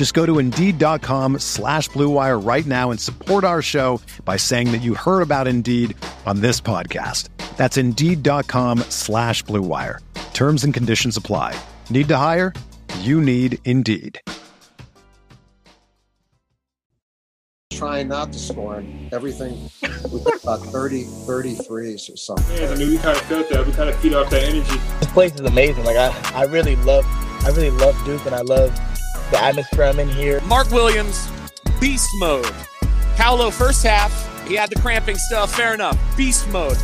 Just go to Indeed.com slash BlueWire right now and support our show by saying that you heard about Indeed on this podcast. That's Indeed.com slash BlueWire. Terms and conditions apply. Need to hire? You need Indeed. Trying not to score everything. We got about 30, 33s or something. Yeah, I mean, we kind of felt that. We kind of feed off that energy. This place is amazing. Like I, I really love, I really love Duke, and I love the atmosphere I'm in here. Mark Williams, beast mode. Paolo, first half, he had the cramping stuff. Fair enough. Beast mode.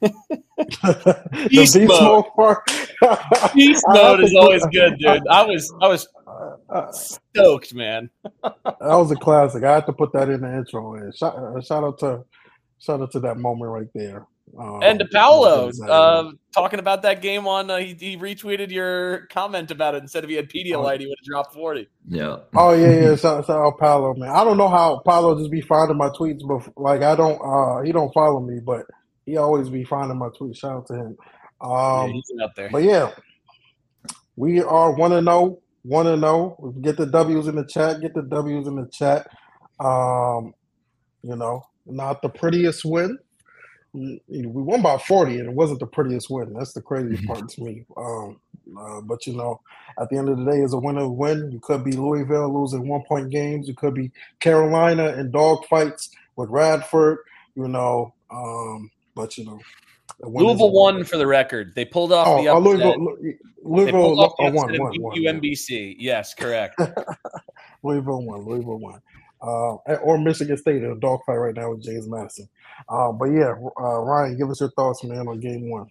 the Beast beast mode. mode part. Beast mode is always good, dude. I was, I was Uh, stoked, man. that was a classic. I had to put that in the intro. And shout, shout out to shout out to that moment right there. Um, And to Paolo, uh, talking about that game on, uh, he, he retweeted your comment about it. Instead of he had Pedialyte, he would have dropped 40. Yeah. Oh yeah, yeah. Shout, shout out Paolo, man. I don't know how Paolo just be finding my tweets, but like I don't, uh, he don't follow me, but he always be finding my tweets. Shout out to him. yeah, Um, he's out there. but yeah, we are one to know, one to know. Get the W's in the chat. Get the W's in the chat. Um, you know, not the prettiest win. We we won by 40, and it wasn't the prettiest win. That's the craziest part to me. Um, uh, but you know, at the end of the day, it's a win a win. You could be Louisville losing one point games. You could be Carolina in dog fights with Radford. You know, um, but you know, a win is a Louisville won for the record. They pulled off Oh, the uh, upset. Louisville, Lou- they Louisville pulled off the uh, won, upset won, won. beat yeah. UMBC. Yes, correct. Louisville won. Louisville won. Uh, or Michigan State in a dogfight right now with James Madison. Uh, but yeah, uh, Ryan, give us your thoughts, man, on game one.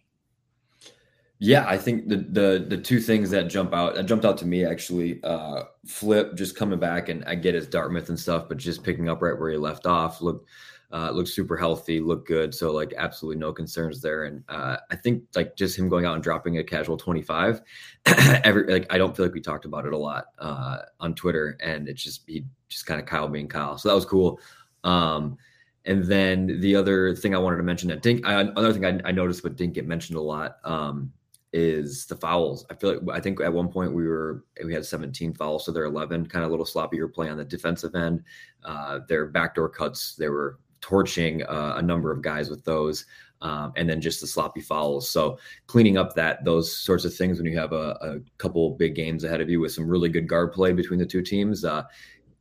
Yeah, I think the the the two things that jump out that jumped out to me actually, uh, Flip just coming back and I get his Dartmouth and stuff, but just picking up right where he left off. Look, uh, looked super healthy, looked good. So like absolutely no concerns there. And uh, I think like just him going out and dropping a casual twenty five, every like I don't feel like we talked about it a lot uh, on Twitter, and it's just he just kind of Kyle being Kyle. So that was cool. Um, and then the other thing I wanted to mention that didn't, I, another thing I, I noticed but didn't get mentioned a lot um, is the fouls. I feel like I think at one point we were we had 17 fouls, so they're 11, kind of a little sloppier play on the defensive end. Uh, their backdoor cuts, they were torching uh, a number of guys with those. Um, and then just the sloppy fouls. So cleaning up that those sorts of things when you have a, a couple big games ahead of you with some really good guard play between the two teams, uh,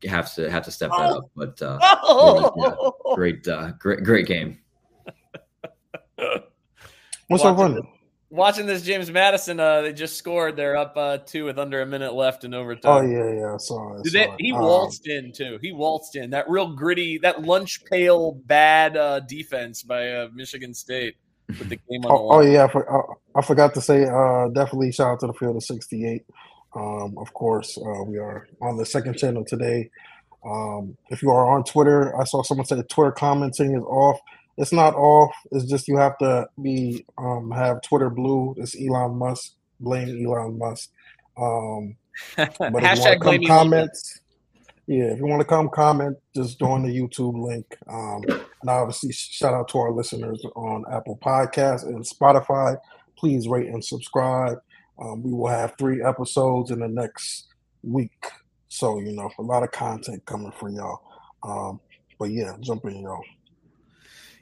have to have to step that up. But uh, yeah, great, uh, great, great game. What's so Watching funny? Watching this James Madison, uh, they just scored. They're up uh, two with under a minute left in overtime. Oh yeah, yeah, I saw it. I Did it- it. he Um, waltzed in too. He waltzed in. That real gritty, that lunch pail bad uh, defense by uh, Michigan State with the game on the Oh, oh yeah, I, for, uh, I forgot to say. Uh, definitely shout out to the field of '68. Um, of course, uh, we are on the second channel today. Um, if you are on Twitter, I saw someone say Twitter commenting is off. It's not off. It's just you have to be um, have Twitter blue. It's Elon Musk. Blame Elon Musk. Um, but if you want to Hashtag come blame comments, yeah, if you want to come comment, just join the YouTube link. Um, and obviously, shout out to our listeners on Apple Podcasts and Spotify. Please rate and subscribe. Um, we will have three episodes in the next week, so you know a lot of content coming for y'all. Um, but yeah, jump in, y'all.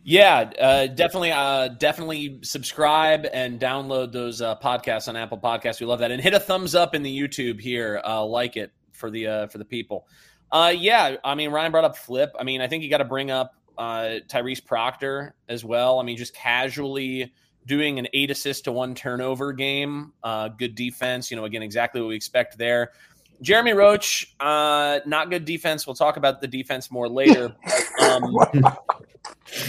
Yeah, uh, definitely, uh, definitely subscribe and download those uh, podcasts on Apple Podcasts. We love that, and hit a thumbs up in the YouTube here. Uh, like it for the uh, for the people. Uh, yeah, I mean Ryan brought up Flip. I mean I think you got to bring up Tyrese Proctor as well. I mean just casually doing an eight assist to one turnover game. Good defense. You know again exactly what we expect there. Jeremy Roach, uh, not good defense. We'll talk about the defense more later. Um,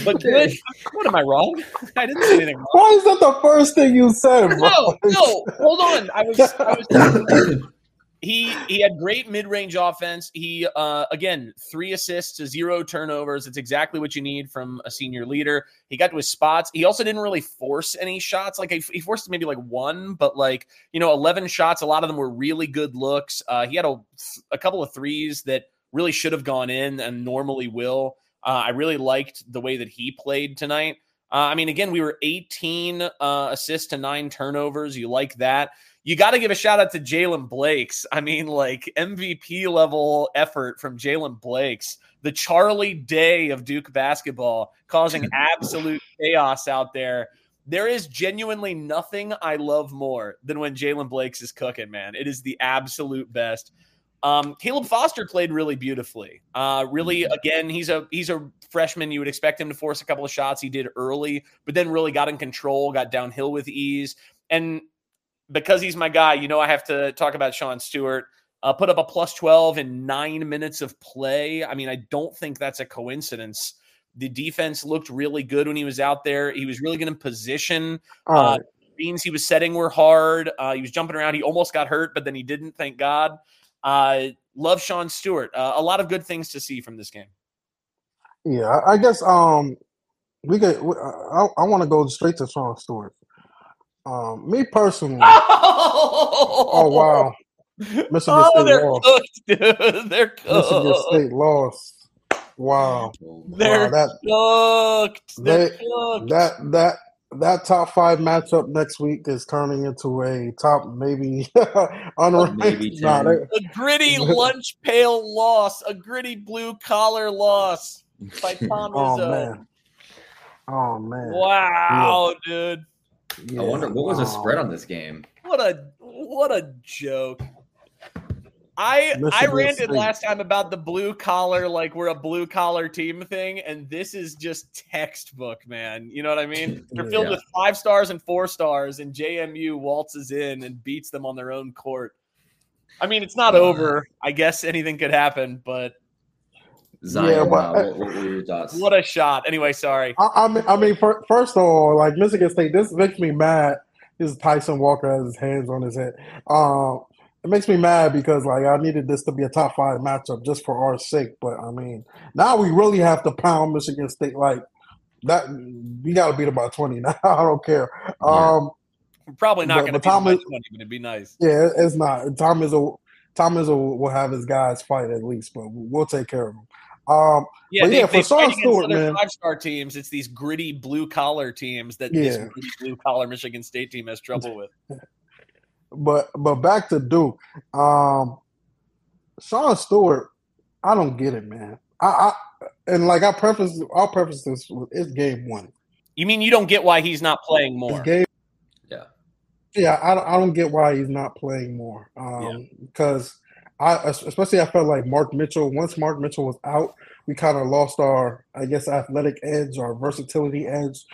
but good. What am I wrong? I didn't say anything wrong. Why is that the first thing you said, bro? No, no, hold on. I was, I was he he had great mid-range offense. He uh again, three assists to zero turnovers. It's exactly what you need from a senior leader. He got to his spots. He also didn't really force any shots. Like he, forced maybe like one, but like, you know, 11 shots, a lot of them were really good looks. Uh he had a a couple of threes that really should have gone in and normally will. Uh, I really liked the way that he played tonight. Uh, I mean, again, we were 18 uh, assists to nine turnovers. You like that. You got to give a shout out to Jaylen Blakes. I mean, like MVP level effort from Jaylen Blakes, the Charlie Day of Duke basketball, causing absolute chaos out there. There is genuinely nothing I love more than when Jaylen Blakes is cooking, man. It is the absolute best. Um, Caleb Foster played really beautifully. Uh, really, again, he's a he's a freshman. You would expect him to force a couple of shots. He did early, but then really got in control, got downhill with ease. And because he's my guy, you know, I have to talk about Sean Stewart. Uh, put up a plus 12 in nine minutes of play. I mean, I don't think that's a coincidence. The defense looked really good when he was out there. He was really good in position. Uh, Beans he was setting were hard. Uh, he was jumping around. He almost got hurt, but then he didn't. Thank God. Uh, love Sean Stewart. Uh, a lot of good things to see from this game. Yeah, I guess um we get. I, I want to go straight to Sean Stewart. Um, me personally. oh wow, Michigan oh, State they're lost. cooked, dude. They're Michigan cooked. State lost. Wow, They're wow, that cooked. They're they cooked. that that that top five matchup next week is turning into a top maybe unranked. Maybe Nah, they- A gritty lunch pail loss. A gritty blue collar loss by Tom oh Izzo. man, oh man. Wow, dude. Yeah, I wonder what was the spread on this game. What a what a joke. I I Michigan ranted last time about the blue collar, like we're a blue collar team thing, and this is just textbook, man. You know what I mean? They're filled Yeah. with five stars and four stars, and JMU waltzes in and beats them on their own court. I mean, it's not over. I guess anything could happen, but Zion, Yeah, but- wow, what, what were your thoughts? what a shot. Anyway, sorry. I, I mean, I mean, fir- first of all, like Michigan State, this makes me mad. This is Tyson Walker has his hands on his head. Um, it makes me mad because like I needed this to be a top five matchup just for our sake. But I mean, now we really have to pound Michigan State like that. We got to beat about twenty. Now I don't care. Um, We're probably not going to but be Tom by is- 20, but it'd be nice. yeah, it's not. Tom is a Tom is a will have his guys fight at least, but we'll take care of them. Um, Yeah, But they, yeah, they for Sean Stewart, man. five star teams. It's these gritty blue collar teams that this Yeah. gritty blue collar Michigan State team has trouble with. But but back to Duke. Um Sean Stewart, I don't get it, man. I, I and like I preface I'll preface this with it's game one. You mean you don't get why he's not playing It's more? game Yeah. yeah, I, I don't get why he's not playing more. Um because I especially I felt like Mark Mitchell, once Mark Mitchell was out, we kind of lost our I guess athletic edge, our versatility edge.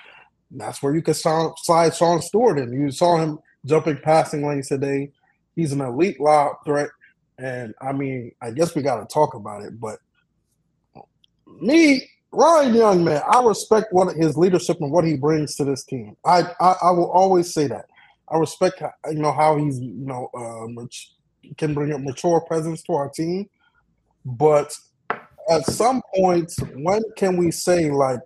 That's where you could Sean, slide Sean Stewart in. You saw him jumping passing lanes today. He's an elite lob threat. And I mean, I guess we got to talk about it. But me, Ryan Young, man, I respect what his leadership and what he brings to this team. I I, I will always say that. I respect you know how he's you know uh, can bring a mature presence to our team. But at some point, when can we say like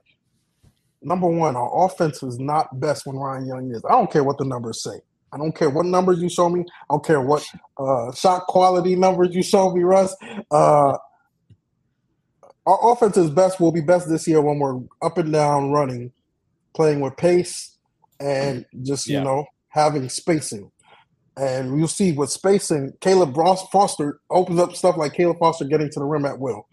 number one, our offense is not best when Ryan Young is. I don't care what the numbers say. I don't care what numbers you show me. I don't care what uh, shot quality numbers you show me, Russ. Uh, our offense is best. Will be best this year when we're up and down running, playing with pace, and just Yeah. you know having spacing. And you'll see with spacing, Caleb Foster opens up stuff like Caleb Foster getting to the rim at will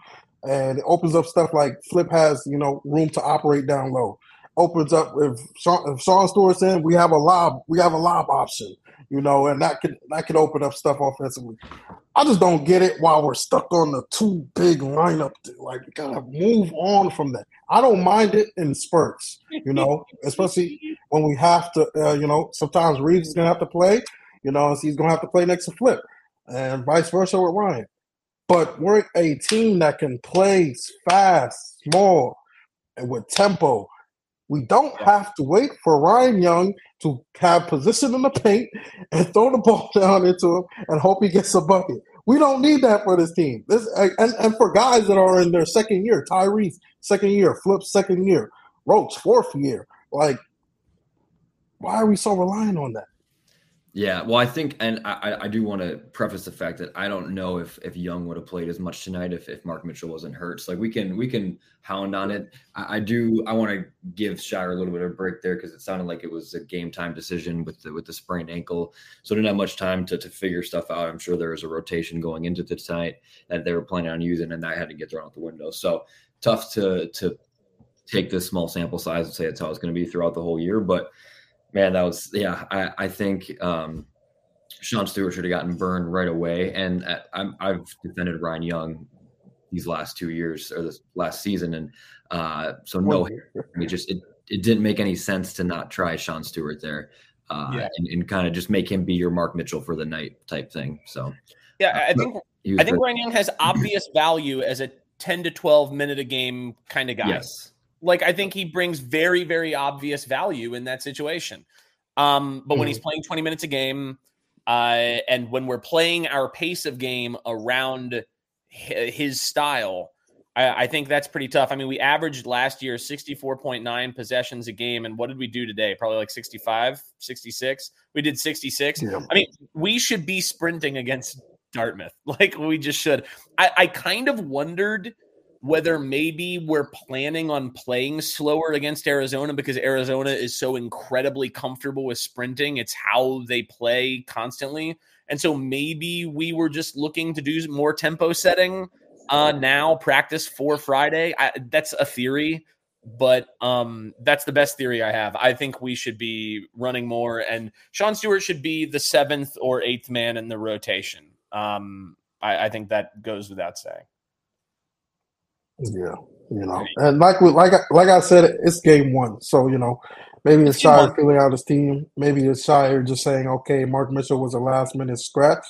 and it opens up stuff like Flip has, you know, room to operate down low. Opens up if Sean, if Sean Stewart's in, we have a lob, we have a lob option. you know, and that could that could open up stuff offensively. I just don't get it while we're stuck on the two big lineup. Like, gotta move on from that. I don't mind it in spurts, you know, especially when we have to, uh, you know, sometimes Reeves is gonna have to play, you know, he's gonna have to play next to Flip, and vice versa with Ryan. But we're a team that can play fast, small, and with tempo. We don't have to wait for Ryan Young to have position in the paint and throw the ball down into him and hope he gets a bucket. We don't need that for this team. This and, and for guys that are in their second year, Tyrese second year, Flip second year, Roach fourth year. Like, why are we so reliant on that? Yeah, well, I think, and I, I do want to preface the fact that I don't know if if Young would have played as much tonight if, if Mark Mitchell wasn't hurt. So like we can we can hound on it. I, I do. I want to give Scheyer a little bit of a break there because it sounded like it was a game time decision with the with the sprained ankle. So didn't have much time to to figure stuff out. I'm sure there was a rotation going into the tonight that they were planning on using, and that had to get thrown out the window. So tough to to take this small sample size and say it's how it's going to be throughout the whole year, but man, that was yeah. I, I think um, Sean Stewart should have gotten burned right away, and i have defended Ryan Young these last two years or this last season, and uh, so no, it just it, it didn't make any sense to not try Sean Stewart there. Uh, yeah. and, and kind of just make him be your Mark Mitchell for the night type thing. So, yeah, I think I think Ryan Young has obvious value as a 10 to 12 minute a game kind of guy. Yes. Like I think he brings very, very obvious value in that situation. Um, but mm when he's mm-hmm. playing 20 minutes a game, uh, and when we're playing our pace of game around his style, I, I, think that's pretty tough. I mean, we averaged last year 64.9 possessions a game. And what did we do today? Probably like 65, 66. We did 66. Yeah. I mean, we should be sprinting against Dartmouth. Like we just should. I, I kind of wondered whether maybe we're planning on playing slower against Arizona because Arizona is so incredibly comfortable with sprinting. It's how they play constantly. And so maybe we were just looking to do more tempo setting uh now practice for Friday. I, that's a theory, but um that's the best theory I have. I think we should be running more and Sean Stewart should be the seventh or eighth man in the rotation. Um I, I think that goes without saying. Yeah, you know, and like we, like like I said, it's game one, so you know, maybe it's Scheyer feeling out his team. Maybe it's Scheyer just saying, okay, Mark Mitchell was a last minute scratch.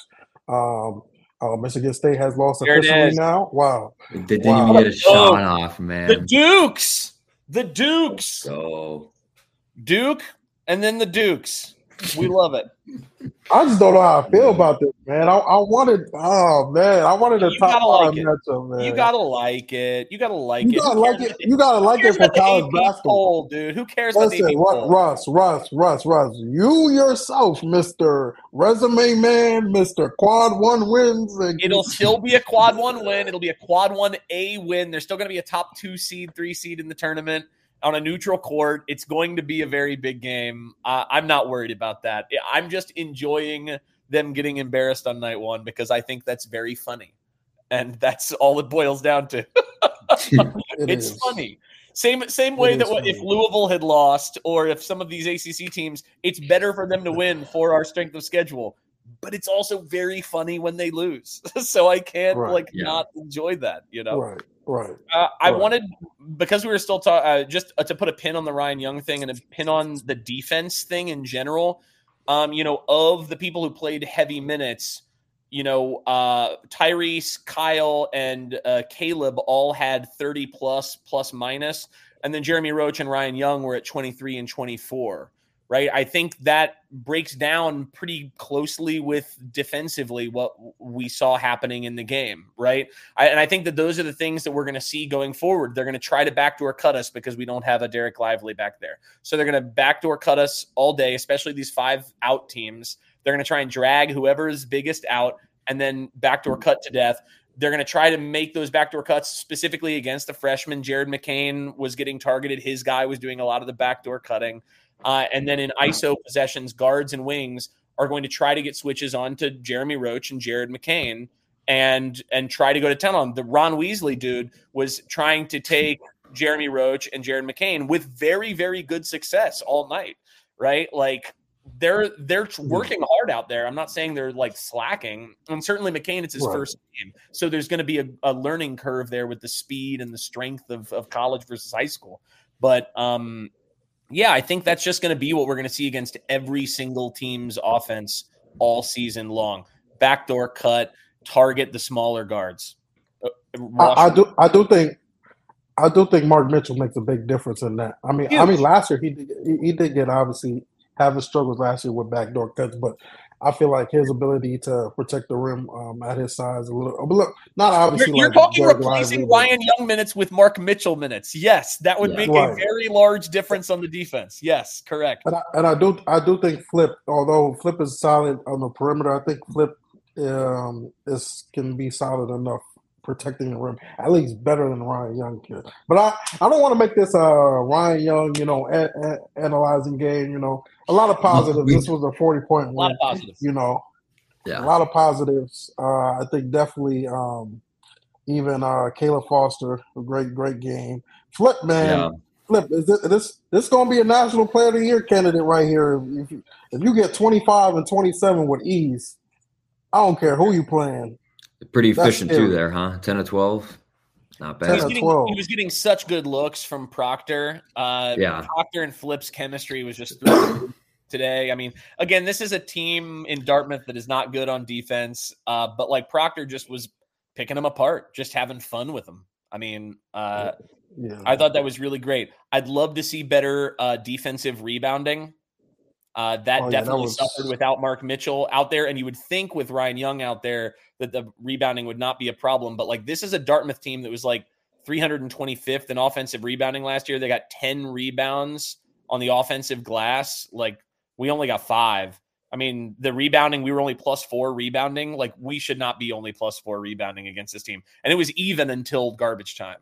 Um, uh, Michigan State has lost there officially now. Wow, they didn't wow. even get a shot oh, off, man. The Dukes, the Dukes, oh, Duke, and then the Dukes. We love it. I just don't know how I feel about this, man. I, I wanted, oh man, I wanted a top five like matchup, man. You gotta like it. You gotta like it. you it. Gotta like it. You gotta like it for college basketball, dude. Who cares Listen, about Russ, Russ, Russ, Russ. You yourself, Mister Resume Man, Mister Quad One wins. It'll still be a quad one win. It'll be a quad one A win. There's still gonna be a top two seed, three seed in the tournament on a neutral court. It's going to be a very big game. Uh, I'm not worried about that. I'm just enjoying them getting embarrassed on night one because I think that's very funny. And that's all it boils down to. it it's is. funny. Same same way that funny. if Louisville had lost or if some of these ACC teams, it's better for them to win for our strength of schedule. But it's also very funny when they lose. so I can't right. like yeah. not enjoy that, you know. Right. Right. Uh, I right. wanted because we were still talking uh, just uh, to put a pin on the Ryan Young thing and a pin on the defense thing in general. Um, you know, of the people who played heavy minutes, you know, uh, Tyrese, Kyle, and uh, Caleb all had 30 plus plus minus, and then Jeremy Roach and Ryan Young were at 23 and 24 right? I think that breaks down pretty closely with defensively what we saw happening in the game, right? I, and I think that those are the things that we're going to see going forward. They're going to try to backdoor cut us because we don't have a Dereck Lively back there. So they're going to backdoor cut us all day, especially these five out teams. They're going to try and drag whoever is biggest out and then backdoor cut to death. They're going to try to make those backdoor cuts specifically against the freshman. Jared McCain was getting targeted. His guy was doing a lot of the backdoor cutting. Uh, and then in ISO possessions, guards and wings are going to try to get switches on to Jeremy Roach and Jared McCain and and try to go to town on. The Ron Weasley dude was trying to take Jeremy Roach and Jared McCain with very, very good success all night, right? Like they're they're working hard out there. I'm not saying they're like slacking. And certainly McCain, it's his Right. first game, so there's going to be a, a learning curve there with the speed and the strength of of college versus high school. But um, yeah, I think that's just going to be what we're going to see against every single team's offense all season long. Backdoor cut, target the smaller guards. Uh, I, I do. I do think. I do think Mark Mitchell makes a big difference in that. I mean, I mean, last year he did, he, he did get obviously have his struggles last year with backdoor cuts, but I feel like his ability to protect the rim um, at his size a little, a little not obviously. You're, you're talking replacing Ryan Young minutes with Mark Mitchell minutes. Yes, that would Yeah. make a very large difference on the defense. Yes, correct. And I, and I do I do think Flip, although Flip is solid on the perimeter, I think Flip um, is can be solid enough protecting the rim, at least better than Ryan Young can. But I, I don't want to make this uh Ryan Young, you know, a, a, analyzing game. You know, a lot of positives. this was a forty point A lot of positives. You know, a lot of positives. Uh, I think definitely um, even uh, Caleb Foster, a great great game. Flip man. Yeah. Flip, is this this this going to be a national player of the year candidate right here? If you, if you get twenty five and twenty seven with ease, I don't care who you playing. Pretty efficient too there, huh? 10 to 12. Not He was, bad. getting, he was getting such good looks from Proctor. Uh, Yeah. Proctor and Flip's chemistry was just through the roof today. I mean, again, this is a team in Dartmouth that is not good on defense, uh, but like Proctor just was picking them apart, just having fun with them. I mean, uh, Yeah, I thought that was really great. I'd love to see better uh, defensive rebounding. Uh, that Oh, yeah, that definitely was- suffered without Mark Mitchell out there, and you would think with Ryan Young out there that the rebounding would not be a problem. But like this is a Dartmouth team that was like 325th in offensive rebounding last year. They got 10 rebounds on the offensive glass. Like we only got five. I mean, the rebounding, we were only plus four rebounding. Like we should not be only plus four rebounding against this team. And it was even until garbage time.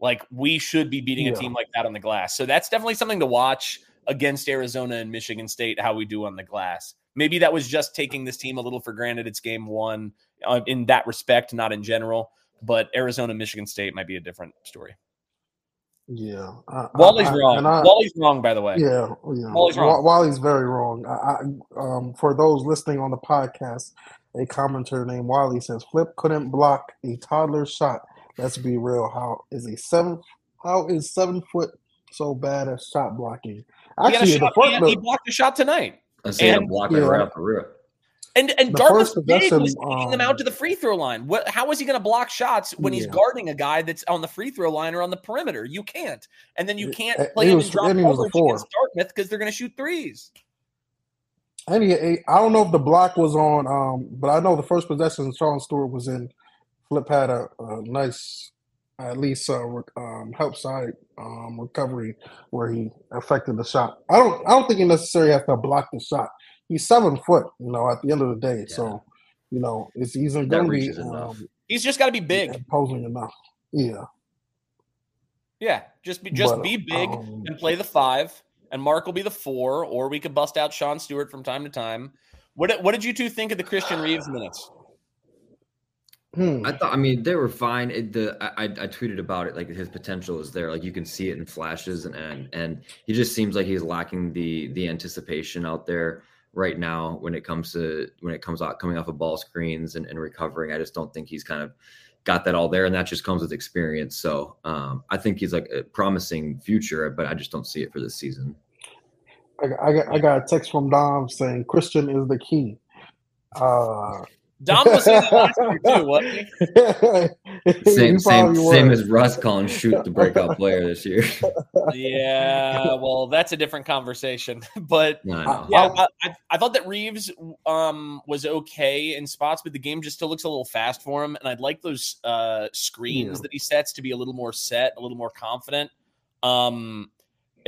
Like we should be beating a team like that on the glass. So that's definitely something to watch against Arizona and Michigan State, how we do on the glass. Maybe that was just taking this team a little for granted. It's game one uh, in that respect, not in general. But Arizona, Michigan State might be a different story. yeah. I, Wally's I- wrong. I- Wally's wrong, by the way. Yeah, yeah. Wally's wrong. Wally's very wrong. I, I, um, for those listening on the podcast, a commenter named Wally says Flip couldn't block a toddler shot. Let's be real. How is a seven? How is seven foot so bad at shot blocking? He, Actually, the shot, he, he blocked a shot tonight. I see him And- blocking Yeah. right off the rip. And and The Dartmouth's big was taking them um, out to the free throw line. What? How is he going to block shots when he's guarding a guy that's on the free throw line or on the perimeter? You can't. And then you can't he play him was- in drop and he was a coverage four. against Dartmouth because they're going to shoot threes. And he, he- I don't know if the block was on, um, but I know the first possession Sean Stewart was in. Flip had a, a nice, at least, uh, re- um, help side um, recovery where he affected the shot. I don't, I don't think he necessarily has to block the shot. He's seven foot, you know. At the end of the day, so you know, it's he's going to be um, He's just got to be big. imposing enough. Yeah, Yeah, just be just But, be big um, and play the five, and Mark will be the four, or we could bust out Sean Stewart from time to time. What what did you two think of the Christian Reeves minutes? Hmm. I thought, I mean, they were fine. It, the I, I tweeted about it, like his potential is there. Like you can see it in flashes, and and and he just seems like he's lacking the the anticipation out there right now when it comes to when it comes out coming off of ball screens and, and recovering. I just don't think he's kind of got that all there, and that just comes with experience. So um, I think he's like a promising future, but I just don't see it for this season. I, I got I got a text from Dom saying Christian is the key. Uh, Dom was saying that last year too, wasn't he? Same He same probably same as Russ calling Schutt the breakout player this year. Yeah, well, that's a different conversation. But no, I yeah, I, I, I thought that Reeves um, was okay in spots, but the game just still looks a little fast for him. And I'd like those uh, screens Yeah. that he sets to be a little more set, a little more confident. Um,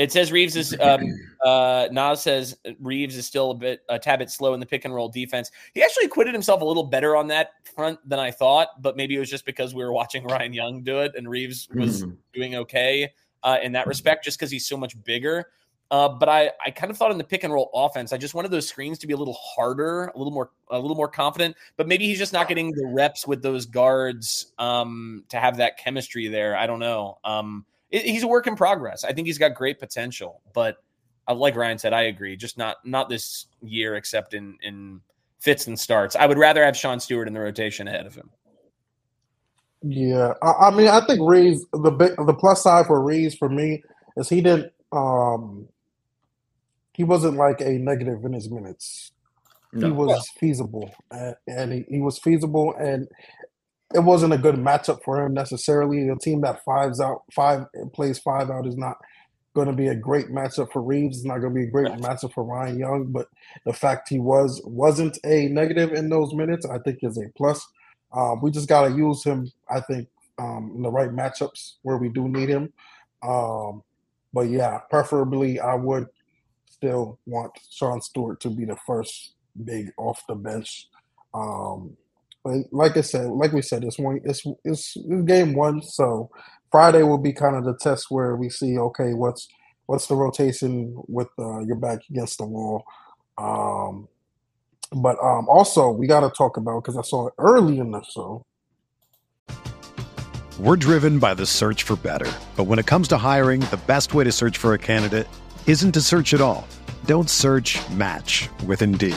it says Reeves is um, uh, Nas says Reeves is still a bit a tad bit slow in the pick and roll defense. He actually acquitted himself a little better on that front than I thought, but maybe it was just because we were watching Ryan Young do it and Reeves was Mhm. doing okay uh, in that respect, just because he's so much bigger. Uh, but I, I kind of thought in the pick and roll offense, I just wanted those screens to be a little harder, a little more, a little more confident. But maybe he's just not getting the reps with those guards um, to have that chemistry there. I don't know. Um, he's a work in progress. I think he's got great potential, but uh, like Ryan said, I agree. Just not not this year, except in in fits and starts. I would rather have Sean Stewart in the rotation ahead of him. Yeah, I, I mean, I think Reeves the big, the plus side for Reeves for me is he didn't um he wasn't like a negative in his minutes. No. He was feasible, and, and he, he was feasible, and it wasn't a good matchup for him necessarily. A team that fives out five plays five out is not going to be a great matchup for Reeves. It's not going to be a great matchup for Ryan Young. But the fact he was wasn't a negative in those minutes, I think, is a plus. Um, we just got to use him. I think um, in the right matchups where we do need him. Um, but yeah, preferably I would still want Sean Stewart to be the first big off the bench. Um, but like I said, like we said, it's one, it's, it's it's game one, so Friday will be kind of the test where we see okay, what's what's the rotation with uh, your back against the wall. Um, but um, also we got to talk about because I saw it early in the show. We're driven by the search for better. But when it comes to hiring, the best way to search for a candidate isn't to search at all. Don't search match with Indeed.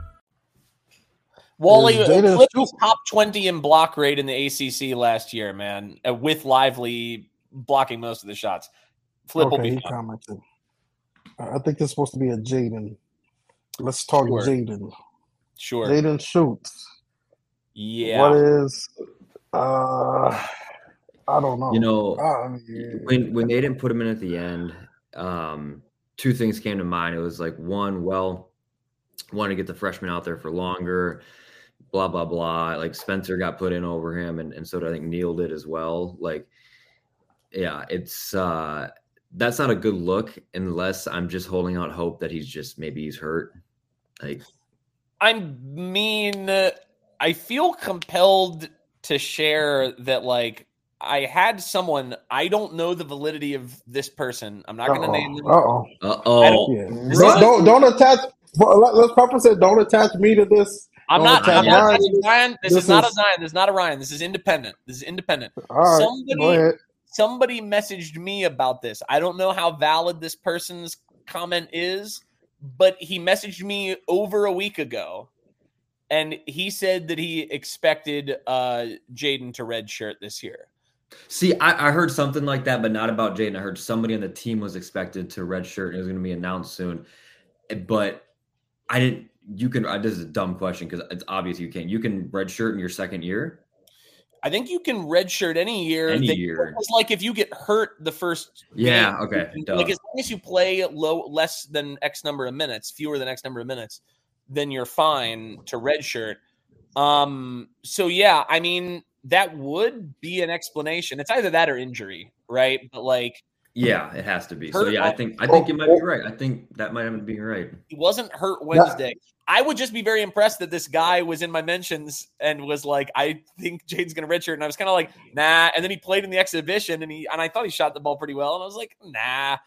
Wally Is Jada was top 20 in block rate in the ACC last year, man, uh, with Lively blocking most of the shots. Flip will be he commented. I think this is supposed to be a Jaden. Let's talk Sure. Jaden. Sure. Jaden shoots. Yeah. What is? Uh, I don't know. You know, I mean, when when they didn't put him in at the end, um, two things came to mind. It was like one, well, want to get the freshman out there for longer, blah blah blah. Like Spencer got put in over him, and and so did I think Neal did as well. Like, yeah, it's uh, that's not a good look unless I'm just holding out hope that he's just maybe he's hurt. Like, I mean, I feel compelled to share that, like, I had someone, I don't know the validity of this person. I'm not going to name them. Uh oh. Uh oh. don't- Yeah. Don't, don't don't attach. well, let- Let's preface it. Don't attach me to this. I'm Don't I'm not Ryan. touching Ryan. This, This is not a Zion. This is not a Ryan. This is independent. This is independent. All right. Somebody- Go ahead. somebody messaged me about this. I don't know how valid this person's comment is, but he messaged me over a week ago and he said that he expected uh Jaden to redshirt this year. See, I, I heard something like that, but not about Jaden. I heard somebody on the team was expected to redshirt and it was going to be announced soon. Eh, But I didn't. You can. uh, This is a dumb question because it's obvious you can. You can redshirt in your second year. I think you can redshirt any year. Any that- year. It's like if you get hurt the first Yeah. game, Okay. you- duh. like as long as you play low less than X number of minutes, fewer than X number of minutes, then you're fine to redshirt. Um, so yeah, I mean that would be an explanation. It's either that or injury, right? But like yeah, it has to be. So yeah, I think I think you might Oh, be right. I think that might have been right. he wasn't hurt Wednesday. I would just be very impressed that this guy was in my mentions and was like, I think Jaden's gonna redshirt. And I was kind of like, nah. And then he played in the exhibition and he and I thought he shot the ball pretty well. And I was like, nah.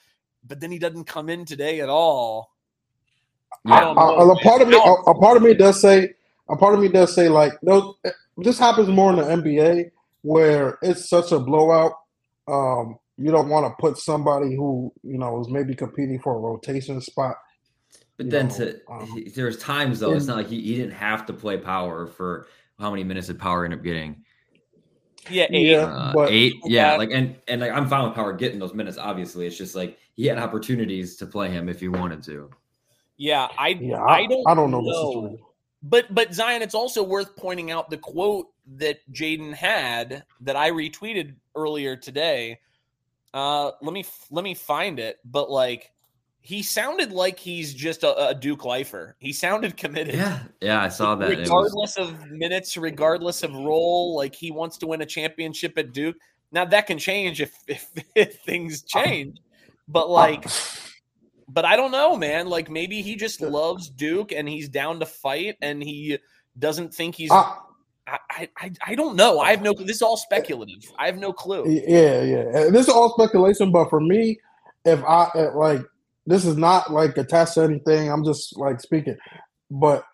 but then he doesn't come in today at all. I don't. A, part of me, a, a, part of me does say, a part of me does say, like, no, this happens more in the NBA where it's such a blowout. Um, you don't want to put somebody who you know is maybe competing for a rotation spot. But then know, to um, there's times though, it's not like he, he didn't have to play Power for how many minutes did Power end up getting? Yeah, eight. Yeah, uh, but, eight. Yeah, like and and like I'm fine with Power getting those minutes. Obviously, it's just like he had opportunities to play him if he wanted to. Yeah, I yeah, I, I don't I don't know, know. But but Zion, it's also worth pointing out the quote that Jaden had that I retweeted earlier today. Uh, let me let me find it. But like, he sounded like he's just a, a Duke lifer. He sounded committed. Yeah, yeah, I saw that. Regardless was... of minutes, regardless of role, like he wants to win a championship at Duke. Now that can change if if, if things change, but like but I don't know, man. Like maybe he just loves Duke and he's down to fight and he doesn't think he's. Uh, I, I I don't know. I have no. This is all speculative. I have no clue. Yeah, yeah. This is all speculation. But for me, if I like, this is not like attached to anything. I'm just like speaking. But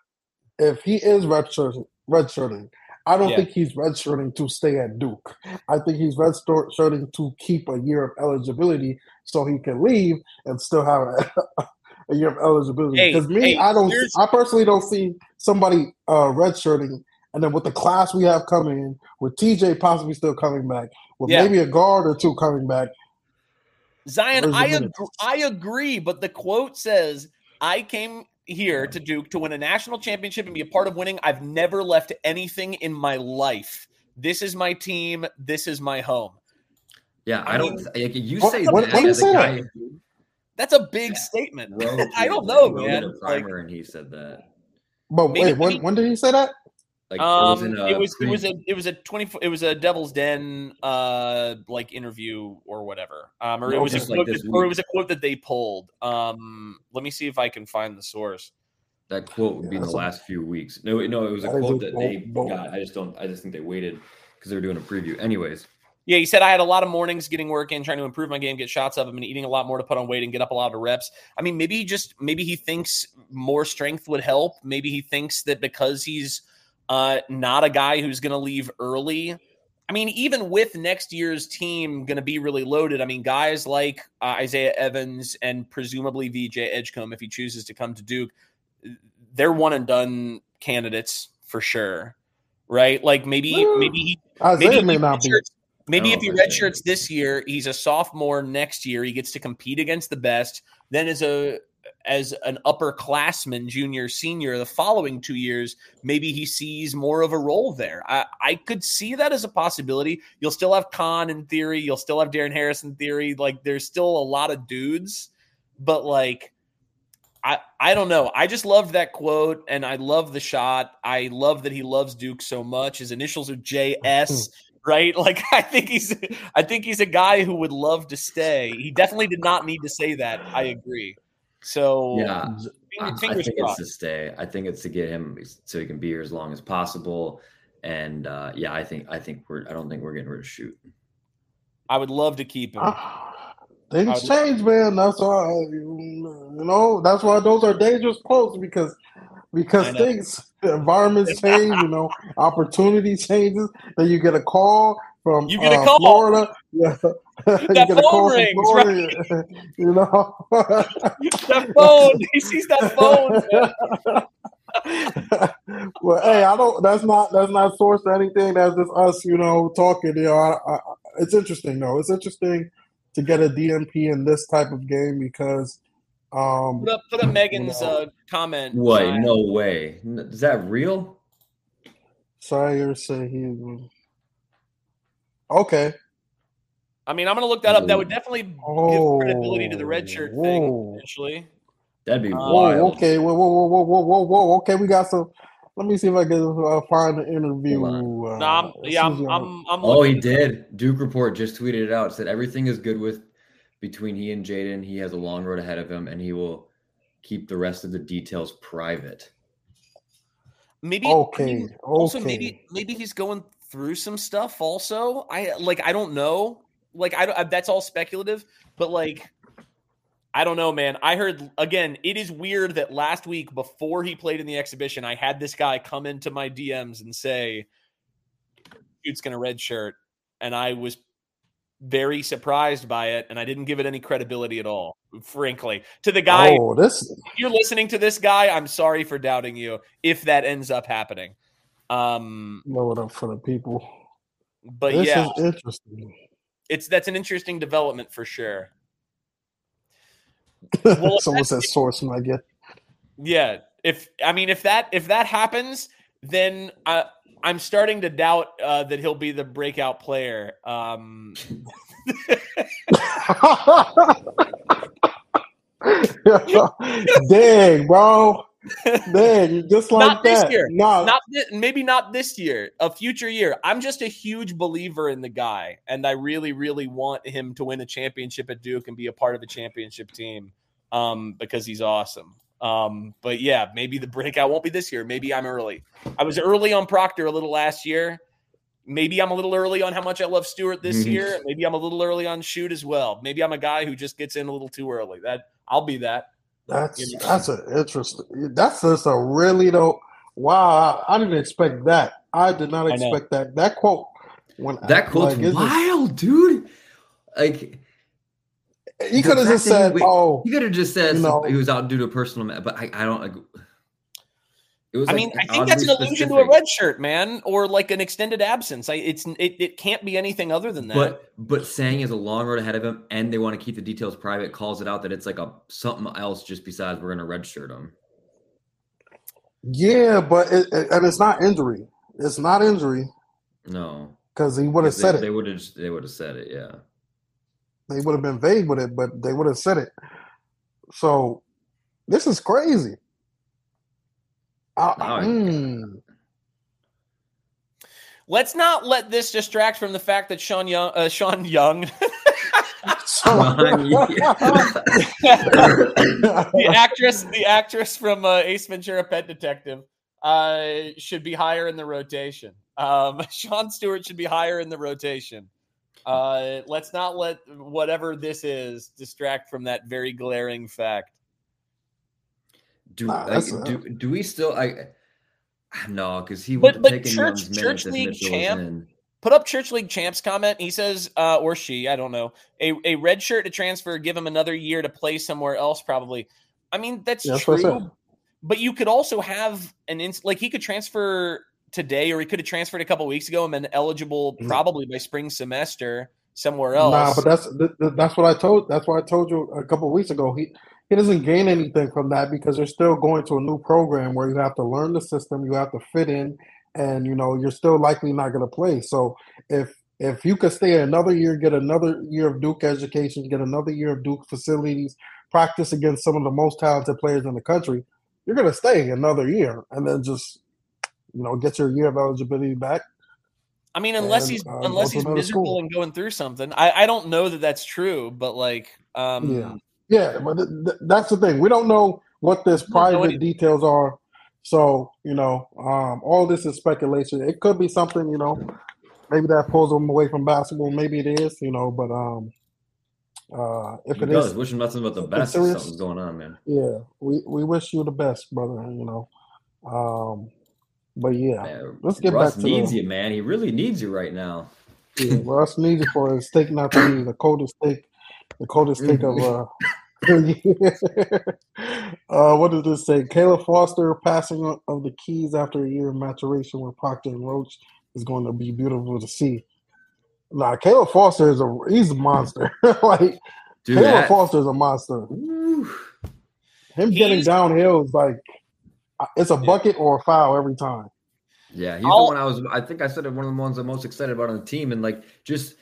if he is redshirting, redshirting, I don't yeah. think he's redshirting to stay at Duke. I think he's redshirting to keep a year of eligibility so he can leave and still have a, a year of eligibility. Because hey, me, hey, I don't. I personally don't see somebody uh, redshirting, and then with the class we have coming in, with TJ possibly still coming back, with yeah. maybe a guard or two coming back. Zion, I agree, I agree, but the quote says, "I came here to Duke to win a national championship and be a part of winning. I've never left anything in my life. This is my team. This is my home. Yeah, I, I don't. Um, mean, you say what, that. What you say guy, That's a big yeah. statement. I don't know, man. primer like, and he said that. But wait, when, when did he say that? Like um, it was, it was, it was a it was a twenty it was a Devil's Den uh like interview or whatever um or it was a quote that, or it was a quote that they pulled um let me see if I can find the source. That quote would be in the last few weeks. No, no, it was a quote that they got. I just don't. I just think they waited because they were doing a preview. Anyways, yeah, he said I had a lot of mornings getting work in, trying to improve my game, get shots up. I've been eating a lot more to put on weight and get up a lot of reps. I mean, maybe he just maybe he thinks more strength would help. Maybe he thinks that because he's uh, not a guy who's going to leave early. I mean, even with next year's team going to be really loaded, I mean, guys like uh, Isaiah Evans and presumably VJ Edgecombe, if he chooses to come to Duke, they're one and done candidates for sure, right? Like maybe maybe he Isaiah maybe may not be. Maybe if he redshirts this year, he's a sophomore next year. He gets to compete against the best. Then as a as an upperclassman, junior, senior, the following two years, maybe he sees more of a role there. I, I could see that as a possibility. You'll still have Kon in theory. You'll still have Darren Harris in theory. Like there's still a lot of dudes, but like I I don't know. I just loved that quote and I love the shot. I love that he loves Duke so much. His initials are JS. right? Like I think he's I think he's a guy who would love to stay. He definitely did not need to say that. I agree. So yeah, I think crossed. it's to stay. I think it's to get him so he can be here as long as possible. And uh, yeah, I think I think we're I don't think we're getting rid of Schutt. I would love to keep him. Uh, things change, man. That's why you know. That's why those are dangerous posts because because things the environments change. You know, opportunity changes. Then you get a call from you get a uh, call. Florida. Yeah. that phone rings, right? You know, that phone. He sees that phone. well, hey, I don't. That's not. That's not sourced to anything. That's just us, you know, talking. You know, I, I, it's interesting though. It's interesting to get a DMP in this type of game because. Um, put up, put up Megan's you know, uh, comment. What? No way. Is that real? Scheyer say he. Okay. I mean, I'm going to look that up. That would definitely oh, give credibility to the red shirt whoa. thing, potentially. That'd be um, wild. Okay, whoa, whoa, whoa, whoa, whoa, whoa. Okay, we got some. Let me see if I can uh, find the interview. Uh, no, I'm, yeah, I'm, I'm, I'm Oh, he did. Duke Report just tweeted it out. Said everything is good with between he and Jaden. He has a long road ahead of him, and he will keep the rest of the details private. Maybe okay. I mean, okay. Also, maybe maybe he's going through some stuff. Also, I like I don't know like I, I that's all speculative, but like I don't know, man. I heard again, it is weird that last week before he played in the exhibition, I had this guy come into my DMs and say, dude's gonna red shirt. And I was very surprised by it, and I didn't give it any credibility at all, frankly. To the guy Oh, this you're listening to this guy, I'm sorry for doubting you if that ends up happening. Um, blow it up for the people. but this yeah, is interesting. It's that's an interesting development for sure. Well, Someone said source might get. Yeah, if I mean if that if that happens, then I, I'm starting to doubt uh, that he'll be the breakout player. Um, Dang, bro. Dang, just like not this that. year. No, Not thi- maybe not this year. A future year. I'm just a huge believer in the guy, and I really, really want him to win a championship at Duke and be a part of a championship team um, because he's awesome. Um, but yeah, maybe the breakout won't be this year. Maybe I'm early. I was early on Proctor a little last year. Maybe I'm a little early on how much I love Stewart this Mhm. year. Maybe I'm a little early on Schutt as well. Maybe I'm a guy who just gets in a little too early. That I'll be that. That's You know. that's an interesting. That's just a really though. Wow, I, I didn't expect that. I did not expect that. That quote when That quote's like, wild, dude. Like He could have just said, he- "Oh, he could have just said you know- he was out due to personal but I, I don't like. It was. I like, mean, I think that's an oddly allusion to a red shirt, man, or like an extended absence. I, it's it, it can't be anything other than that. But but saying is a long road ahead of him, and they want to keep the details private, calls it out that it's like a something else just besides we're gonna redshirt him. yeah," but it, it- and it's not injury. It's not injury No, because he would have they, said it. They would have. They would have said it. Yeah. They would have been vague with it, but they would have said it. So this is crazy. Now I- mm. Let's not let this distract from the fact that Sean Young, uh, Sean Young, the actress, the actress from uh, Ace Ventura: Pet Detective, uh, should be higher in the rotation. Um, Sean Stewart should be higher in the rotation. Uh, let's not let whatever this is distract from that very glaring fact. Do Nah, like, do do we still? I no, because he But- would but have taken Church- Young's Church League champ- Put up Church League champs comment. He says, uh, or she, I don't know, a, a red shirt to transfer, give him another year to play somewhere else, probably. I mean, that's Yeah, that's true. But you could also have an ins- like he could transfer today, or he could have transferred a couple weeks ago and been eligible No. probably by spring semester somewhere else. Nah, but that's th- th- that's what I told. That's what I told you a couple weeks ago. He he doesn't gain anything from that because they're still going to a new program where you have to learn the system, you have to fit in, and you know you're still likely not going to play. So if if you could stay another year, get another year of Duke education, get another year of Duke facilities, practice against some of the most talented players in the country, you're going to stay another year, and then just you know get your year of eligibility back. I mean, unless and, he's uh, unless he's miserable school. and going through something. I, I don't know that that's true, but like, um, Yeah. Yeah, but th- th- that's the thing. We don't know what this private anything. details are. So, you know, um, all this is speculation. It could be something, you know, maybe that pulls them away from basketball. Maybe it is, you know, but um, uh, if He it does. is, Wish him nothing but the best. If serious- something's going on, man. yeah, we, we wish you the best, brother, you know. Um, but yeah, Man, let's get Russ back to needs the, you, man. He really needs you right now. yeah, Russ needs it for his steak not to be the coldest steak, the coldest steak of uh, uh, what does this say? Caleb Foster passing of- of the keys after a year of maturation with Proctor and Roach is going to be beautiful to see. Nah, Caleb Foster is a he's a monster. like Dude, Caleb that, Foster is a monster. Woo. Him getting He's- downhill is like uh, it's a bucket or a foul every time. Yeah, he's I'll- the one I was. I think I said it, one of the ones I'm most excited about on the team, and like just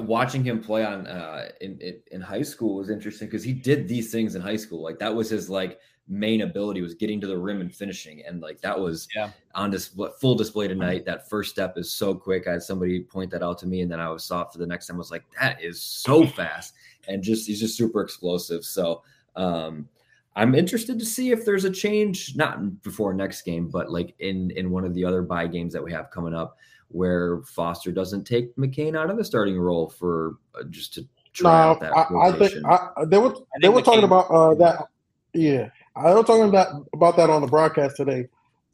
watching him play on uh, in, in in high school was interesting because he did these things in high school. Like that was his like main ability was getting to the rim and finishing, and like that was Yeah. on display, full display tonight. That first step is so quick. I had somebody point that out to me, and then I was saw it for the next time. I was like, that is so fast, and just he's just super explosive. So. um I'm interested to see if there's a change, not before next game, but like in in one of the other buy games that we have coming up, where Foster doesn't take McCain out of the starting role for uh, just to try Nah, out that I, I think. I, they were they think were talking about uh, that. Yeah, I was talking about about that on the broadcast today.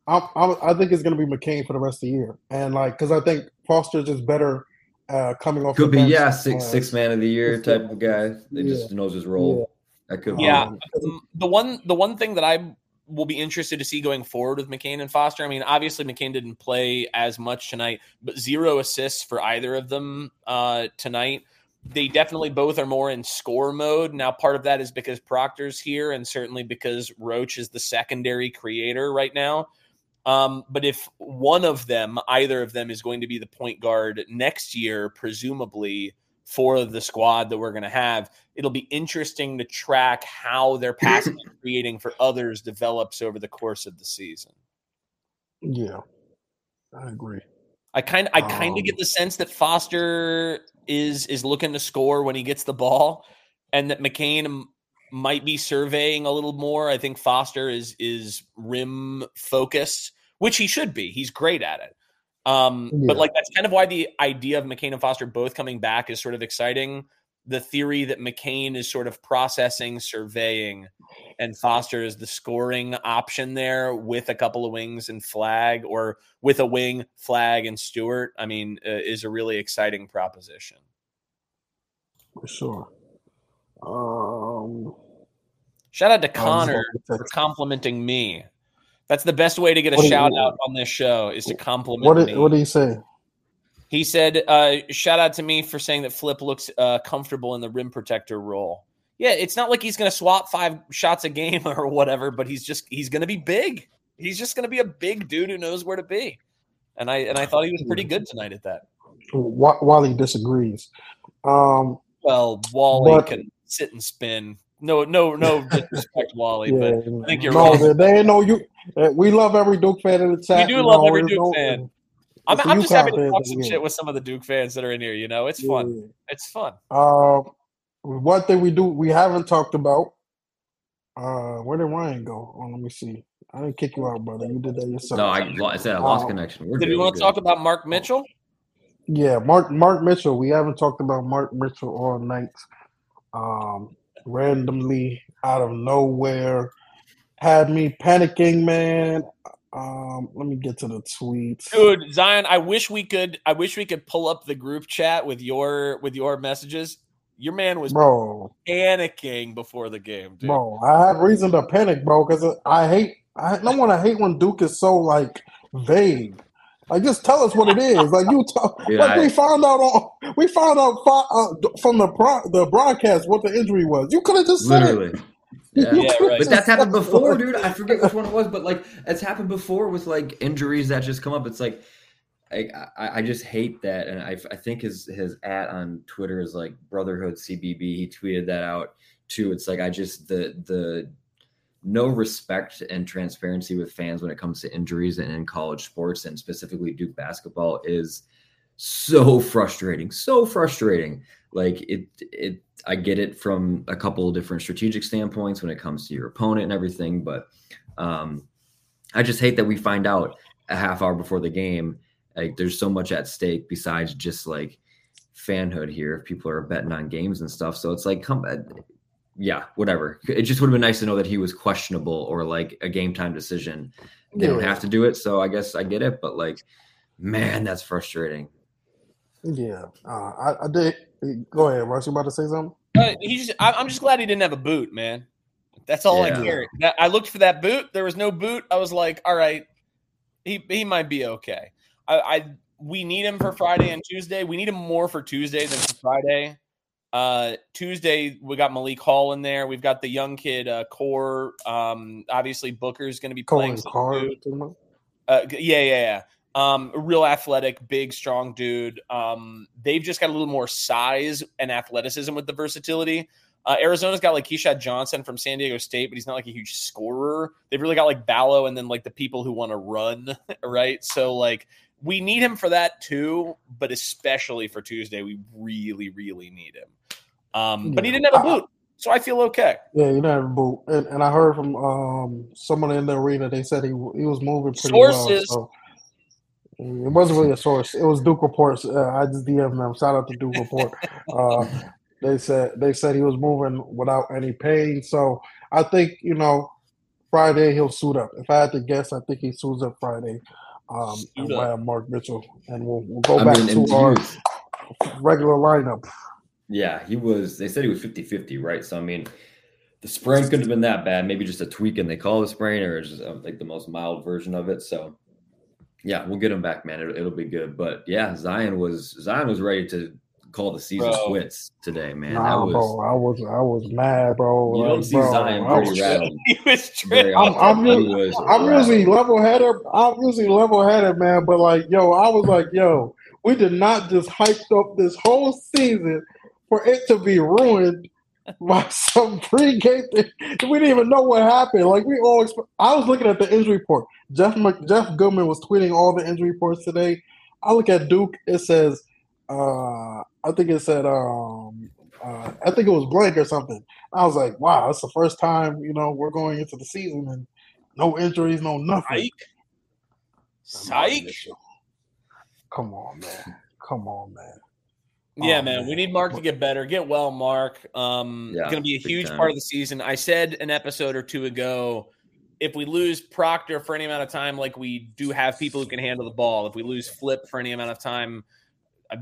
I'm, I'm, I think it's going to be McCain for the rest of the year, and like because I think Foster's just better uh, coming off. Could the be bench, yeah, six uh, six man of the year type of guy. That just knows his role. That could. Yeah, Um, um, the one the one thing that I will be interested to see going forward with McCain and Foster. I mean, obviously McCain didn't play as much tonight, but zero assists for either of them uh, tonight. They definitely both are more in score mode. Now, part of that is because Proctor's here, and certainly because Roach is the secondary creator right now. Um, but if one of them, either of them, is going to be the point guard next year, presumably for the squad that we're going to have, it'll be interesting to track how their passing and creating for others develops over the course of the season. Yeah, I agree. I kind I kind Um, of get the sense that Foster is is looking to score when he gets the ball, and that McCain might be surveying a little more. I think Foster is is rim focused, which he should be. He's great at it. Um, But like that's kind of why the idea of McCain and Foster both coming back is sort of exciting. The theory that McCain is sort of processing, surveying, and Foster is the scoring option there with a couple of wings and Flagg, or with a wing, Flagg, and Stewart. I mean, uh, is a really exciting proposition. For sure. Um, Shout out to Connor for complimenting me. That's the best way to get a What do you- shout out on this show is to compliment what me. did what did he say? He said, uh, "Shout out to me for saying that Flip looks uh, comfortable in the rim protector role." Yeah, it's not like he's going to swap five shots a game or whatever, but he's just he's going to be big. He's just going to be a big dude who knows where to be. And I and I thought he was pretty good tonight at that. Wa- Wally disagrees. Um, Well, Wally But- can sit and spin. No, no, no disrespect, Wally, yeah, but I think you're no, wrong. they, they know you. uh, We love every Duke fan in the chat. We do love know, every Duke no- fan. I'm, it's I'm just happy to fans talk some we shit with some of the Duke fans that are in here. You know, it's fun. Yeah. It's fun. Um, one thing we do we haven't talked about. Uh, where did Ryan go? Oh, let me see. I didn't kick you out, brother. You did that yourself. No, I, I said I lost Um, connection. We're Did good, we want to talk about Mark Mitchell? Yeah, Mark Mark Mitchell. We haven't talked about Mark Mitchell all night. Um, randomly out of nowhere, had me panicking, man. Um, let me get to the tweets. Dude, Zion, I wish we could I wish we could pull up the group chat with your with your messages. Your man was bro, panicking before the game, dude. bro. I have reason to panic, bro, because I hate. I don't want to hate when Duke is so like vague. Like, just tell us what it is. Like you, tell, Yeah, like we found out on, we found out fi- uh, from the pro, the broadcast what the injury was. You could have just said it. Literally. Yeah. Yeah, right. But that's happened before, dude. I forget which one it was, but like it's happened before with like injuries that just come up. It's like I I, I just hate that, and I I think his his at on Twitter is like Brotherhood CBB. He tweeted that out too. It's like I just the the no respect and transparency with fans when it comes to injuries and in college sports and specifically Duke basketball is so frustrating so frustrating. Like it it i get it from a couple of different strategic standpoints when it comes to your opponent and everything but um i just hate that we find out a half hour before the game like there's so much at stake besides just like fanhood here if people are betting on games and stuff. So it's like come yeah whatever it just would have been nice to know that he was questionable or like a game time decision they don't have to do it so i guess i get it but like man that's frustrating Yeah, uh, I, I did. Go ahead, Russ. You about to say something? Uh, he's I, I'm just glad he didn't have a boot, man. That's all Yeah. I care. That- I looked for that boot. There was no boot. I was like, all right, he he might be okay. I, I we need him for Friday and Tuesday. We need him more for Tuesday than for Friday. Uh, Tuesday we got Malik Hall in there. We've got the young kid uh, Core. Um, obviously Booker's going to be playing. Colin some Carr. dude. talking about? Uh, yeah, yeah, yeah. Um, a real athletic, big, strong dude. Um, they've just got a little more size and athleticism with the versatility. Uh, Arizona's got like Keyshawn Johnson from San Diego State, but he's not like a huge scorer. They've really got like Ballo and then like the people who want to run, right? So like we need him for that too, but especially for Tuesday, we really, really need him. Um, but he didn't have a boot, so I feel okay. Yeah, he didn't know, boo. And, and I heard from um someone in the arena. They said he he was moving pretty well. So it wasn't really a source. It was Duke reports. Uh, I just DM'd them. Shout out to Duke report. uh, They said they said he was moving without any pain. So I think you know Friday he'll suit up. If I had to guess, I think he suits up Friday. Um, and we'll have Mark Mitchell, and we'll, we'll go I back mean, to our was- regular lineup. Yeah, he was. They said he was 50 50, right? So, I mean, the sprain couldn't have been that bad. Maybe just a tweak and they call it a sprain or just uh, like the most mild version of it. So, yeah, we'll get him back, man. It'll, it'll be good. But yeah, Zion was Zion was ready to call the season Bro. quits today, man. Nah, that was bro, I was I was mad, bro. you don't see bro, Zion I was- pretty rattled. he was Very tripping. I'm, I'm, often. Usually, I'm usually level headed. I'm usually level headed, man. But like, yo, I was like, yo, we did not just hyped up this whole season for it to be ruined by some pregame thing. We didn't even know what happened. Like we all, exp- I was looking at the injury report. Jeff Mc, Jeff Goodman was tweeting all the injury reports today. I look at Duke. It says, uh, I think it said, um, uh, I think it was blank or something. I was like, wow, it's the first time you know we're going into the season and no injuries, no nothing. Psych. Come on, man. Come on, man. Yeah, Oh, man, we need Mark to get better. Get well, Mark. Um, Yeah, going to be a huge time. part of the season. I said an episode or two ago, if we lose Proctor for any amount of time, like we do have people who can handle the ball. If we lose Flip for any amount of time,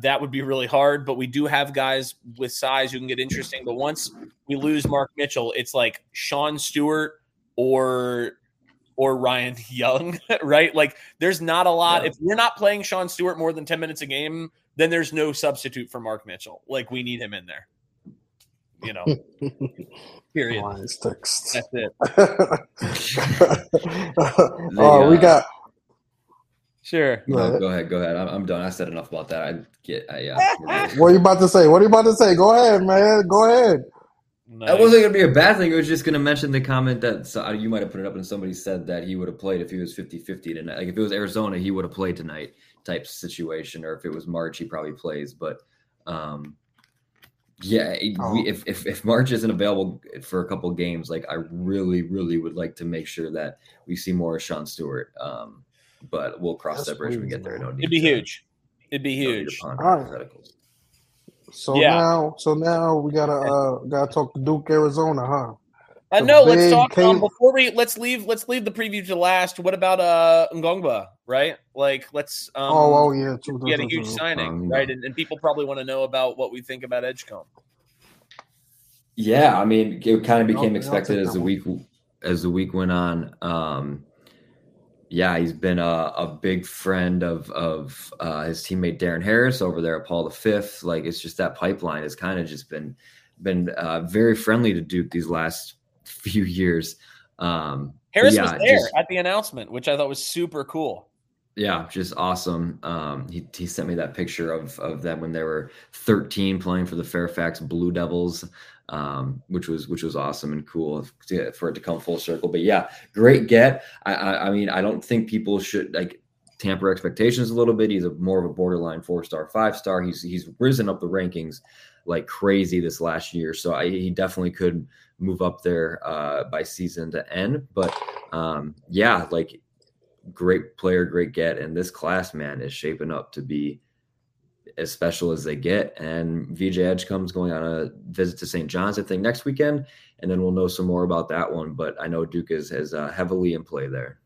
that would be really hard. But we do have guys with size who can get interesting. But once we lose Mark Mitchell, it's like Sean Stewart or or Ryan Young, right? Like there's not a lot. Yeah. If we're not playing Sean Stewart more than 10 minutes a game, then there's no substitute for Mark Mitchell. Like we need him in there. You know, period. Lions text. That's it. oh, we uh, got. Sure. No, Right. go ahead, go ahead. I'm, I'm done. I said enough about that. I get. I, yeah. What are you about to say? What are you about to say? Go ahead, man. Go ahead. That wasn't going to be a bad thing. It was just going to mention the comment that so, you might have put it up and somebody said that he would have played if he was 50 50 tonight. Like if it was Arizona, he would have played tonight type situation. Or if it was March, he probably plays. But um, yeah, Oh. we, if, if, if Mark isn't available for a couple games, like I really, really would like to make sure that we see more of Sean Stewart. Um, but we'll cross Yes, that bridge when we get there. No need It'd be to- huge. It'd be no need to huge. ponder All right. So Yeah. now, so now we gotta uh gotta talk to Duke, Arizona, huh? Uh, The no, let's talk. Um, before we let's leave let's leave the preview to last. What about uh Ngongba? Right? Like let's. Um, oh, oh yeah, true, We had a huge true. signing, Um, right? And, and people probably want to know about what we think about Edgecombe. Yeah, I mean, it kind of became expected as the week as the week went on. Um, yeah, he's been a, a big friend of of uh, his teammate Darren Harris over there at Paul V. Like it's just that pipeline has kind of just been been uh, very friendly to Duke these last few years. Um, Harris yeah, was there just- at the announcement, which I thought was super cool. yeah, just awesome. Um, he, he sent me that picture of of them when they were 13 playing for the Fairfax Blue Devils, um, which was which was awesome and cool to, for it to come full circle. But yeah, great get. I, I I mean, I don't think people should like tamper expectations a little bit. He's a more of a borderline four star, five star. He's he's risen up the rankings like crazy this last year, so I, he definitely could move up there uh, by season to end. But um, yeah, like great player, great get. And this class, man, is shaping up to be as special as they get. And VJ Edgecombe's going on a visit to St. John's, I think, next weekend. And then we'll know some more about that one. But I know Duke is, is uh, heavily in play there.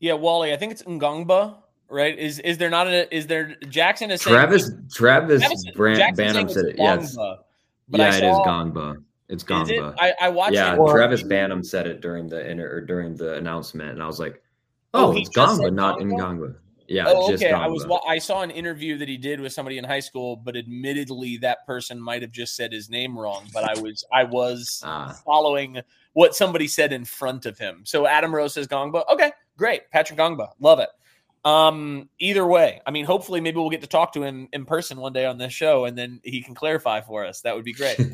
Yeah, Wally, I think it's Ngongba, right? Is is there not a is there Jackson is saying Travis Travis Travis- Brand, Branham said it. Yes. But yeah, I it is saw- Gongba. It's Is it? Gongba. I, I watched yeah, it. Travis Branham said it during the inter, or during the announcement, and I was like, Oh, "Oh, it's Gongba, not in Gongba? Gongba." Yeah, oh, just okay. I was wa- I saw an interview that he did with somebody in high school, but admittedly, that person might have just said his name wrong. But I was I was Ah. following what somebody said in front of him. So Adam Rose says Gongba. Okay, great. Patrick Gongba, love it. Um, either way, I mean, hopefully, maybe we'll get to talk to him in person one day on this show, and then he can clarify for us. That would be great.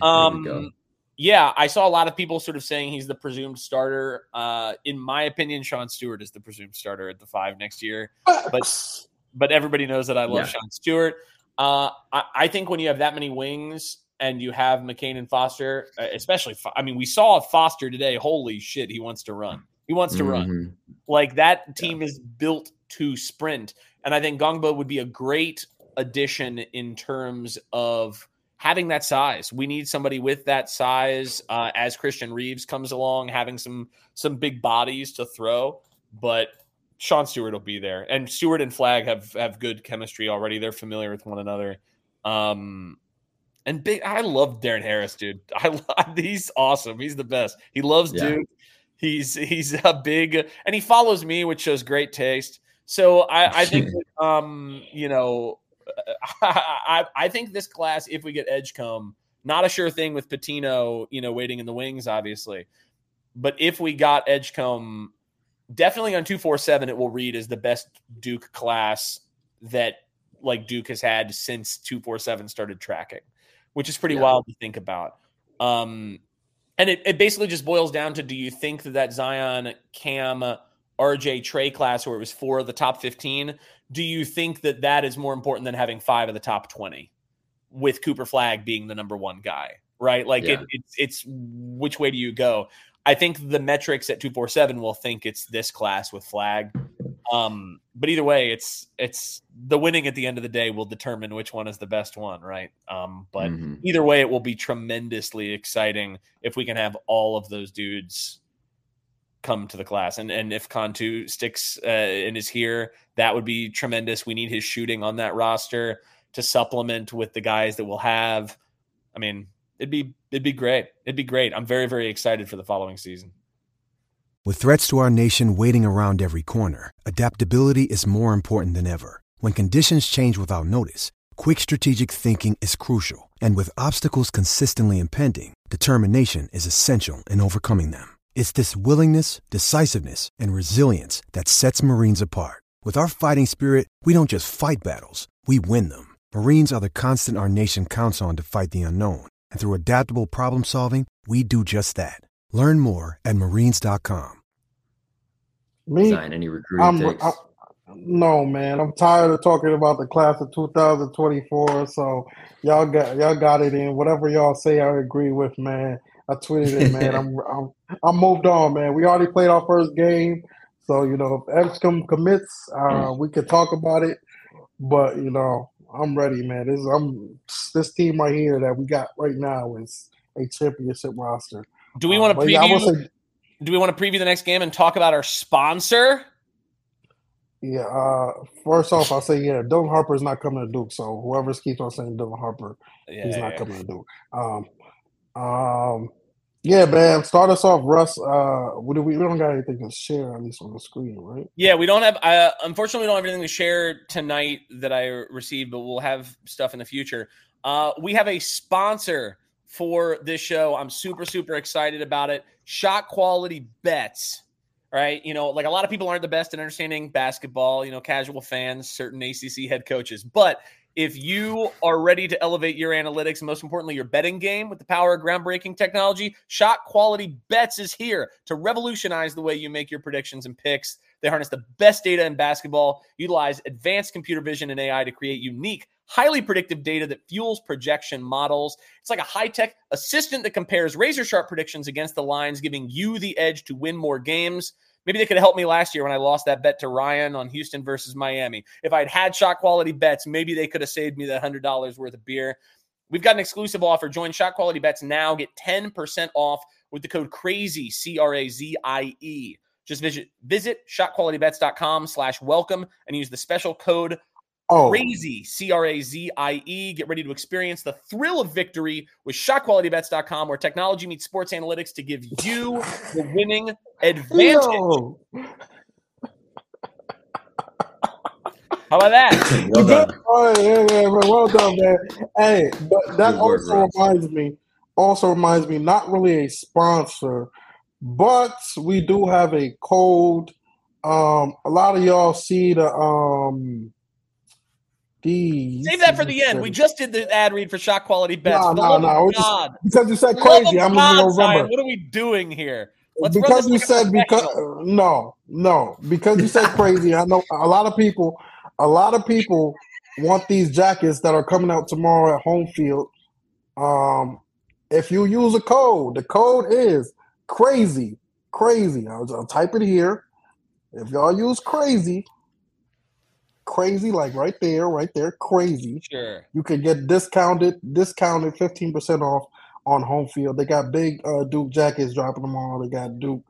There we go. Um, yeah, I saw a lot of people sort of saying he's the presumed starter. Uh, in my opinion, Sean Stewart is the presumed starter at the five next year. But but everybody knows that I love Yeah. Sean Stewart. Uh, I, I think when you have that many wings and you have McCain and Foster, uh, especially, I mean, we saw Foster today. Holy shit, he wants to run. He wants to run. Mhm. Like that team is built to sprint, and I think Gongbo would be a great addition in terms of having that size. We need somebody with that size uh, as Christian Reeves comes along, having some some big bodies to throw. But Sean Stewart will be there, and Stewart and Flagg have have good chemistry already. They're familiar with one another. Um, and big, I love Darren Harris, dude. I love, he's awesome. He's the best. He loves Yeah. Duke. He's he's a big, and he follows me, which shows great taste. So I, I think that, um, you know, I, I think this class, if we get Edgecombe, not a sure thing with Pitino, you know, waiting in the wings, obviously. But if we got Edgecombe, definitely on 247, it will read as the best Duke class that like Duke has had since 247 started tracking, which is pretty Yeah. wild to think about. Um, and it, it basically just boils down to do you think that that Zion, Cam, RJ Trey class where it was four of the top 15, do you think that that is more important than having five of the top 20 with Cooper Flagg being the number one guy, right? Like Yeah. it, it's, it's which way do you go? I think the metrics at 247 will think it's this class with Flag. Um, but either way, it's it's the winning at the end of the day will determine which one is the best one, right? Um, but Mhm. either way, it will be tremendously exciting if we can have all of those dudes come to the class. And and if Contu sticks uh, and is here, that would be tremendous. We need his shooting on that roster to supplement with the guys that we'll have. I mean, it'd be it'd be great. It'd be great. I'm very very excited for the following season. With threats to our nation waiting around every corner, adaptability is more important than ever. When conditions change without notice, quick strategic thinking is crucial. And with obstacles consistently impending, determination is essential in overcoming them. It's this willingness, decisiveness, and resilience that sets Marines apart. With our fighting spirit, we don't just fight battles, we win them. Marines are the constant our nation counts on to fight the unknown. And through adaptable problem solving, we do just that. Learn more at marines.com. Me, Zion, any recruiting I'm, takes? i no man. I'm tired of talking about the class of 2024. So y'all got y'all got it in. Whatever y'all say, I agree with, man. I tweeted it, man. I'm I'm I'm moved on, man. We already played our first game, so you know if Edgecombe commits, uh, we could talk about it. But you know, I'm ready, man. This I'm this team right here that we got right now is a championship roster. Do we Uh, want to but preview? will say, do we want to preview the next game and talk about our sponsor? yeah. Uh, first off, I'll say yeah. Dylan Harper is not coming to Duke. So whoever's keeps on saying Dylan Harper, Yeah, he's not yeah. coming to Duke. Um, um, yeah, man. Start us off, Russ. Uh, we, we don't got anything to share at least on the screen, right? Yeah, we don't have. Uh, unfortunately, we don't have anything to share tonight that I received, but we'll have stuff in the future. Uh, we have a sponsor for this show. I'm super super excited about it. Shot quality bets. Right, you know, like a lot of people aren't the best at understanding basketball. You know, casual fans, certain ACC head coaches, but if you are ready to elevate your analytics and most importantly your betting game with the power of groundbreaking technology shot quality bets is here to revolutionize the way you make your predictions and picks. They harness the best data in basketball utilize advanced computer vision and ai to create unique highly predictive data that fuels projection models. It's like a high-tech assistant that compares razor sharp predictions against the lines giving you the edge to win more games Maybe they could have helped me last year when I lost that bet to Ryan on Houston versus Miami. If I'd had shot quality bets, maybe they could have saved me that hundred dollars worth of beer. We've got an exclusive offer. Join Shot Quality Bets now. Get 10% off with the code CRAZY, C R A Z I E. Just visit visit shotqualitybets.com slash welcome and use the special code Oh, crazy c-r-a-z-i-e get ready to experience the thrill of victory with shotqualitybets.com where technology meets sports analytics to give you the winning advantage yo. how about that well done. Oh, yeah, yeah, man. Well done, man. Hey, but that Good also Russ. reminds me, also reminds me, not really a sponsor, but we do have a code. Um, a lot of y'all see the um the save that for the end we just did the ad read for shot quality bets No, no, no, we just- because you said For the love crazy. I'm God, gonna Zion, remember what are we doing here let's because you said because no, no, because you said crazy. I know a lot of people, a lot of people want these jackets that are coming out tomorrow at home field. Um, if you use a code, the code is crazy, crazy. I'll, I'll type it here. If y'all use crazy, crazy, like right there, right there, crazy. Sure. You could get discounted, discounted fifteen percent off on home field. They got big uh, Duke jackets dropping them all. They got Duke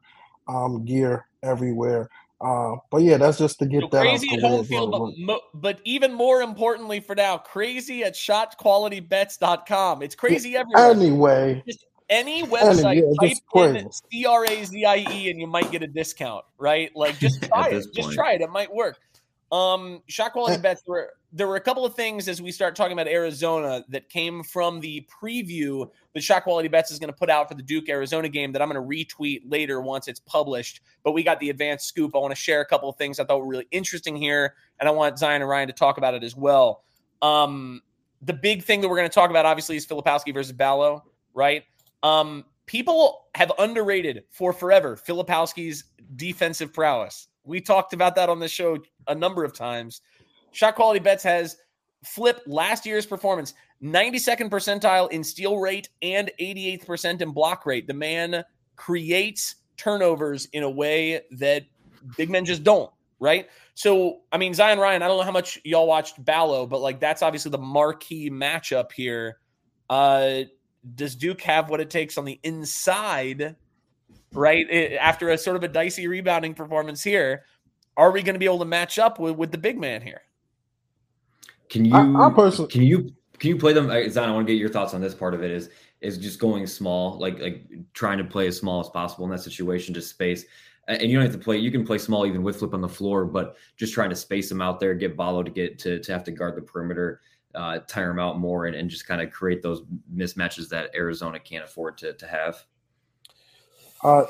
um, gear everywhere. Uh, but yeah, that's just to get So that crazy out at the home as field, well. but, mo- but even more importantly for now, crazy at shotqualitybets.com. It's crazy everywhere. Anyway, Just any website, yeah, type in. C R A Z I E and you might get a discount, right? Like just try it. this Just point. try it. It might work. Um, shot quality bets were there were a couple of things as we start talking about Arizona that came from the preview that shot quality bets is going to put out for the Duke Arizona game that I'm going to retweet later once it's published. But we got the advanced scoop. I want to share a couple of things I thought were really interesting here, and I want Zion and Ryan to talk about it as well. Um, the big thing that we're going to talk about, obviously, is Filipowski versus Ballo, right? Um, people have underrated for forever Filipowski's defensive prowess. We talked about that on the show a number of times. Shot quality bets has flipped last year's performance 92nd percentile in steal rate and 88th percent in block rate. The man creates turnovers in a way that big men just don't, right? So, I mean, Zion Ryan, I don't know how much y'all watched Ballo, but like that's obviously the marquee matchup here. Uh, does Duke have what it takes on the inside, right? eh, After a sort of a dicey rebounding performance here, are we going to be able to match up with, with the big man here? Can you? I- I personally- can you? Can you play them? Zion, I want to get your thoughts on this part of it. Is is just going small, like like trying to play as small as possible in that situation, just space. And you don't have to play. You can play small even with flip on the floor, but just trying to space them out there, get Ballo to get to to have to guard the perimeter, uh, tire them out more, and, and just kind of create those mismatches that Arizona can't afford to to have. Uh,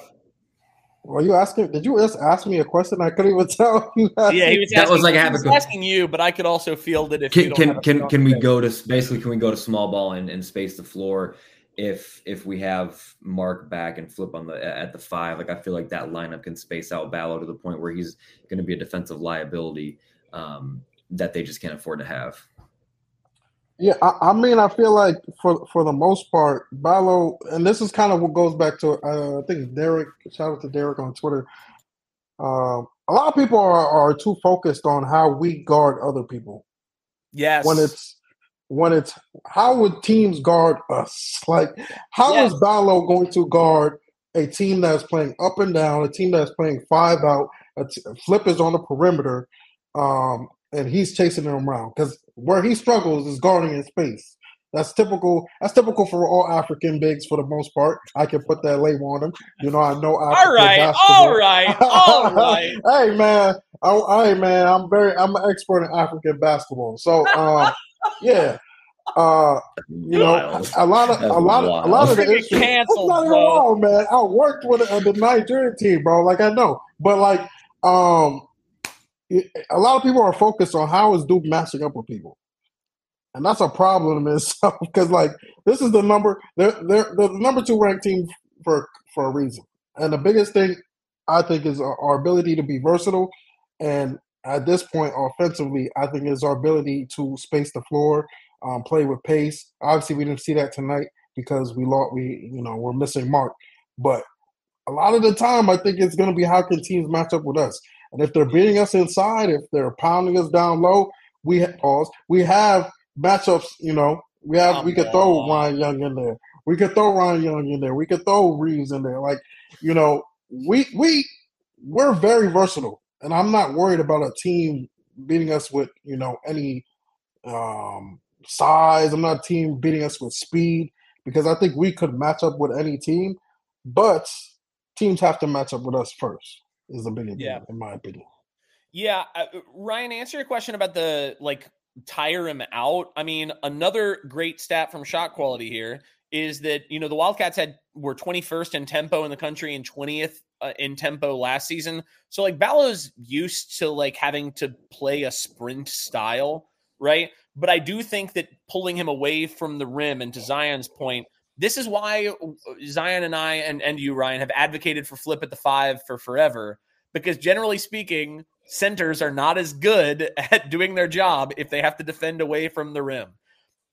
were you asking? Did you just ask me a question? I couldn't even tell. you Yeah, he was That asking, was like he half a was asking you, but I could also field it if Can don't can can, can we defense. go to basically can we go to small ball and, and space the floor if if we have Mark back and flip on the at the five? Like I feel like that lineup can space out Ballo to the point where he's going to be a defensive liability um, that they just can't afford to have. Yeah, I, I mean, I feel like for for the most part, Ballo, and this is kind of what goes back to uh, I think Derek. Shout out to Derek on Twitter. Um, a lot of people are, are too focused on how we guard other people Yes. when it's when it's how would teams guard us? Like, how is Yes. Ballo going to guard a team that's playing up and down, a team that's playing five out, a t- Flip is on the perimeter, um, and he's chasing them around because where he struggles is guarding in space. That's typical. That's typical for all African bigs for the most part. I can put that label on them. You know, I know African all right, basketball. all right, all right. hey man, I, hey man, I'm very, I'm an expert in African basketball. So, um, yeah, uh, you know, Wild. a lot of, That's a lot of, a lot of the Get issues. That's canceled, not even bro. wrong, man. I worked with uh, the Nigerian team, bro. Like I know, but like, um, it- a lot of people are focused on how is Duke matching up with people. And that's a problem in itself because, like, this is the number they're, they're the number two ranked team for for a reason. And the biggest thing I think is our, our ability to be versatile. And at this point, offensively, I think is our ability to space the floor, um, play with pace. Obviously, we didn't see that tonight because we lost. We you know we're missing Mark, but a lot of the time, I think it's going to be how can teams match up with us. And if they're beating us inside, if they're pounding us down low, we ha- pause. We have matchups. You know, we have we could throw. Ryan Young in there. We could throw Ryan Young in there. We could throw Reeves in there. Like you know, we we we're very versatile, and I'm not worried about a team beating us with you know any um, size. I'm not a team beating us with speed because I think we could match up with any team, but teams have to match up with us first. Is the big Yeah. in my opinion. Yeah, uh, Ryan, answer your question about the like tire him out. I mean, another great stat from shot quality here is that you know the Wildcats had were 21st in tempo in the country and 20th uh, in tempo last season. So like Ballo's used to like having to play a sprint style, right? But I do think that pulling him away from the rim and to Zion's point, this is why uh, Zion and I and and you Ryan have advocated for flip at the 5 for forever because generally speaking, centers are not as good at doing their job if they have to defend away from the rim.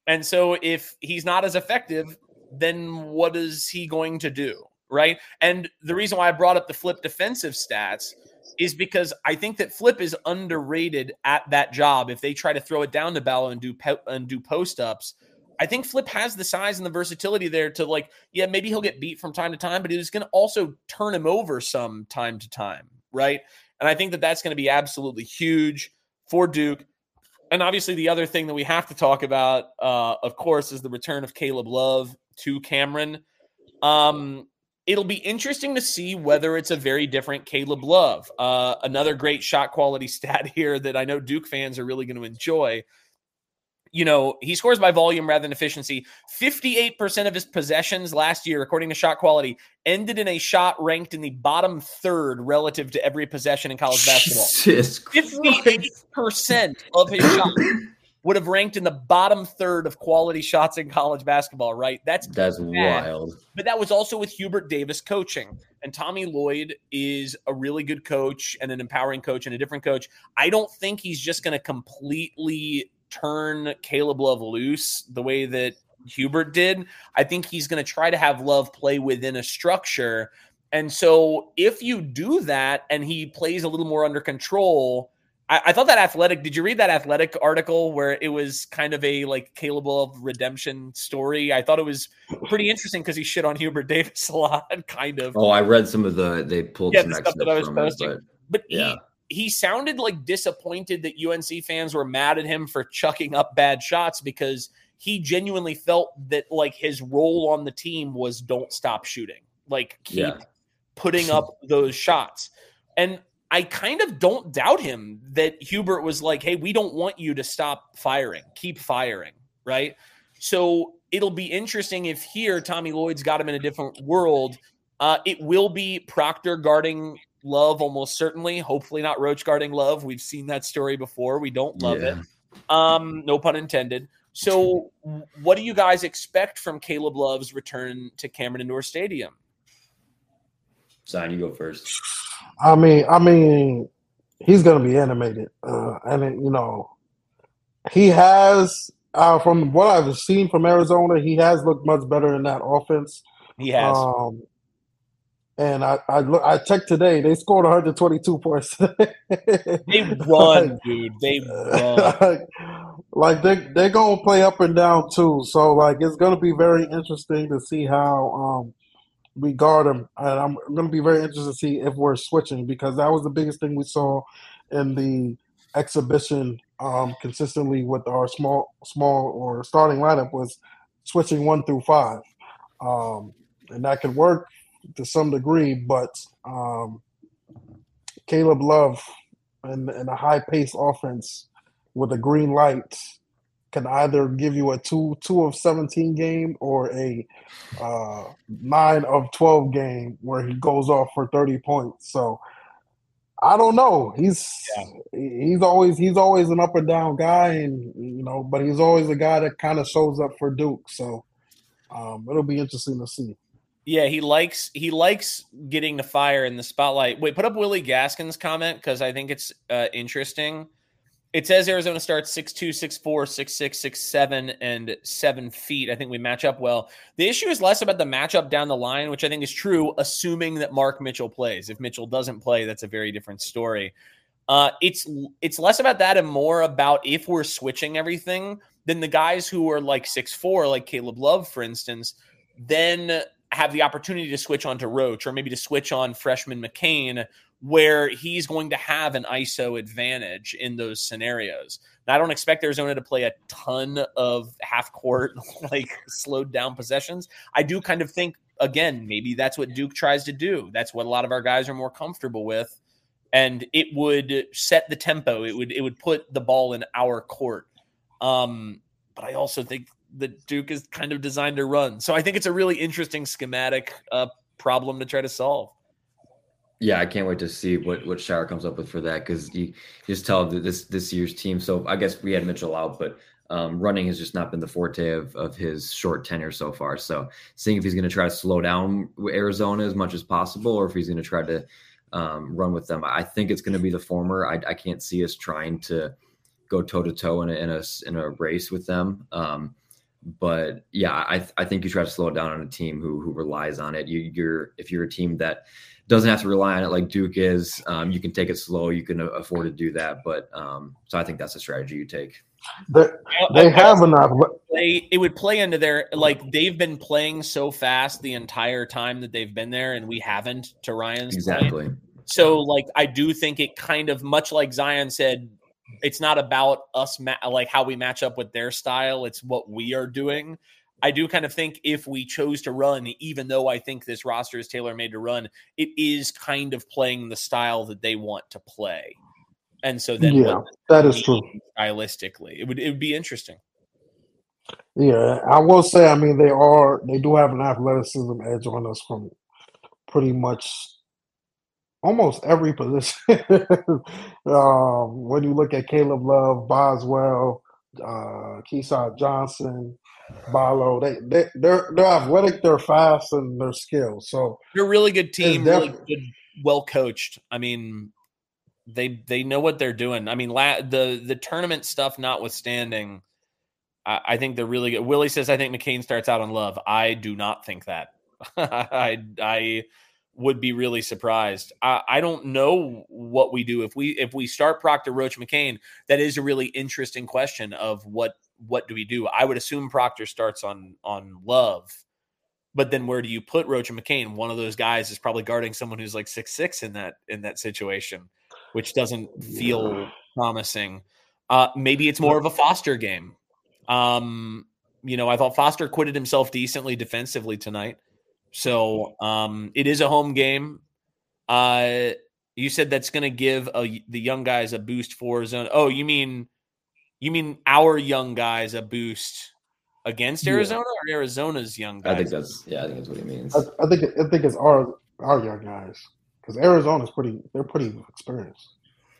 And so if he's not as effective, then what is he going to do? Right. And the reason why I brought up the flip defensive stats is because I think that Flip is underrated at that job. If they try to throw it down to Ballo and do po- and do post ups, I think Flip has the size and the versatility there to like, yeah, maybe he'll get beat from time to time, but he's going to also turn him over some time to time, right? And I think that that's going to be absolutely huge for Duke. And obviously, the other thing that we have to talk about, uh, of course, is the return of Caleb Love to Cameron. Um, it'll be interesting to see whether it's a very different Caleb Love. Uh, another great shot quality stat here that I know Duke fans are really going to enjoy you know, he scores by volume rather than efficiency. 58% of his possessions last year, according to shot quality, ended in a shot ranked in the bottom third relative to every possession in college basketball. 58% of his shots would have ranked in the bottom third of quality shots in college basketball, right? That's that's bad. wild. But that was also with Hubert Davis coaching. And Tommy Lloyd is a really good coach and an empowering coach and a different coach. I don't think he's just going to completely turn Caleb Love loose the way that Hubert did. I think he's going to try to have Love play within a structure. And so if you do that and he plays a little more under control, I, I, thought that athletic. Did you read that athletic article where it was kind of a like Caleb Love redemption story? I thought it was pretty interesting because he shit on Hubert Davis a lot, kind of. Oh, I read some of the they pulled yeah, some the stuff that I was posting. It, but, but yeah. he, he sounded like disappointed that UNC fans were mad at him for chucking up bad shots because he genuinely felt that like his role on the team was don't stop shooting. Like keep yeah. putting up those shots. And I kind of don't doubt him that Hubert was like, "Hey, we don't want you to stop firing. Keep firing." Right? So it'll be interesting if here Tommy Lloyd's got him in a different world. Uh, it will be Proctor guarding Love almost certainly. Hopefully not Roach guarding Love. We've seen that story before. We don't love yeah. it. Um, no pun intended. So, what do you guys expect from Caleb Love's return to Cameron Indoor Stadium? Sign, you go first. I mean, I mean, he's going to be animated, uh, and it, you know, he has uh, from what I've seen from Arizona, he has looked much better in that offense. He has. Um, and I I look I checked today. They scored 122 points. they run, dude. They run. Like, like they they're gonna play up and down too. So like it's gonna be very interesting to see how um we guard them, and I'm gonna be very interested to see if we're switching because that was the biggest thing we saw in the exhibition um consistently with our small small or starting lineup was switching one through five. Um, and that could work to some degree, but um, Caleb Love and, and a high pace offense with a green light can either give you a two two of seventeen game or a uh, nine of twelve game where he goes off for thirty points. So I don't know. He's yeah. he's always he's always an up and down guy, and you know, but he's always a guy that kind of shows up for Duke. So um, it'll be interesting to see. Yeah, he likes he likes getting the fire in the spotlight. Wait, put up Willie Gaskin's comment because I think it's uh, interesting. It says Arizona starts 6'2, 6'4, 6'6, 6'7, and 7 feet. I think we match up well. The issue is less about the matchup down the line, which I think is true, assuming that Mark Mitchell plays. If Mitchell doesn't play, that's a very different story. Uh, it's it's less about that and more about if we're switching everything, then the guys who are like 6'4, like Caleb Love, for instance, then have the opportunity to switch on to Roach or maybe to switch on freshman McCain, where he's going to have an ISO advantage in those scenarios. Now, I don't expect Arizona to play a ton of half court, like slowed down possessions. I do kind of think, again, maybe that's what Duke tries to do. That's what a lot of our guys are more comfortable with. And it would set the tempo. It would it would put the ball in our court. Um, but I also think that Duke is kind of designed to run. So I think it's a really interesting schematic uh, problem to try to solve. Yeah, I can't wait to see what what Scheyer comes up with for that because you, just tell this this year's team. So I guess we had Mitchell out, but um, running has just not been the forte of of his short tenure so far. So seeing if he's going to try to slow down Arizona as much as possible, or if he's going to try to um, run with them, I think it's going to be the former. I, I can't see us trying to go toe to toe in a in a in a race with them. Um, but yeah, I I think you try to slow it down on a team who who relies on it. You, you're if you're a team that doesn't have to rely on it like Duke is, um, you can take it slow. You can afford to do that. But um, so I think that's a strategy you take. They, they have enough. Play, it would play into their like they've been playing so fast the entire time that they've been there, and we haven't. To Ryan's exactly. Point. So like I do think it kind of much like Zion said, it's not about us ma- like how we match up with their style. It's what we are doing. I do kind of think if we chose to run, even though I think this roster is tailor made to run, it is kind of playing the style that they want to play. And so then, yeah, that is true. Stylistically, it would it would be interesting. Yeah, I will say. I mean, they are they do have an athleticism edge on us from pretty much almost every position. um, when you look at Caleb Love, Boswell, uh, Keshad Johnson, Ballo, they they they're they're athletic, they're fast, and they're skilled. So they're a really good team, really good, well coached. I mean, they they know what they're doing. I mean, la- the the tournament stuff notwithstanding, I, I think they're really good. Willie says I think McCain starts out on Love. I do not think that. I I would be really surprised. I, I, don't know what we do if we if we start Proctor Roach McCain. That is a really interesting question of what what do we do? I would assume Proctor starts on on Love, but then where do you put Roach and McCain? One of those guys is probably guarding someone who's like six six in that in that situation, which doesn't feel yeah. promising. Uh, maybe it's more of a Foster game. Um, you know, I thought Foster acquitted himself decently defensively tonight. So um, it is a home game. Uh, you said that's going to give a, the young guys a boost for zone. Oh, you mean you mean our young guys a boost against Arizona yeah. or Arizona's young guys? I think that's yeah. I think that's what he means. I, I think I think it's our our young guys because Arizona's pretty. They're pretty experienced.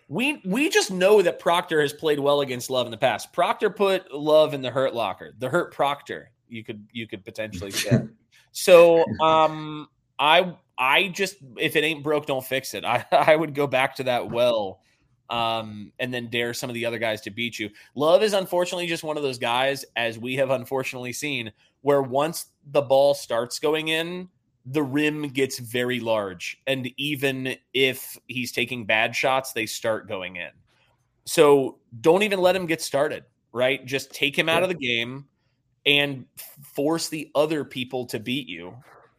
We we just know that Proctor has played well against Love in the past. Proctor put Love in the hurt locker, the hurt Proctor. You could you could potentially say. So um I I just if it ain't broke, don't fix it. I, I would go back to that well um, and then dare some of the other guys to beat you. Love is unfortunately just one of those guys, as we have unfortunately seen, where once the ball starts going in, the rim gets very large. And even if he's taking bad shots, they start going in. So don't even let him get started, right? Just take him out of the game and force the other people to beat you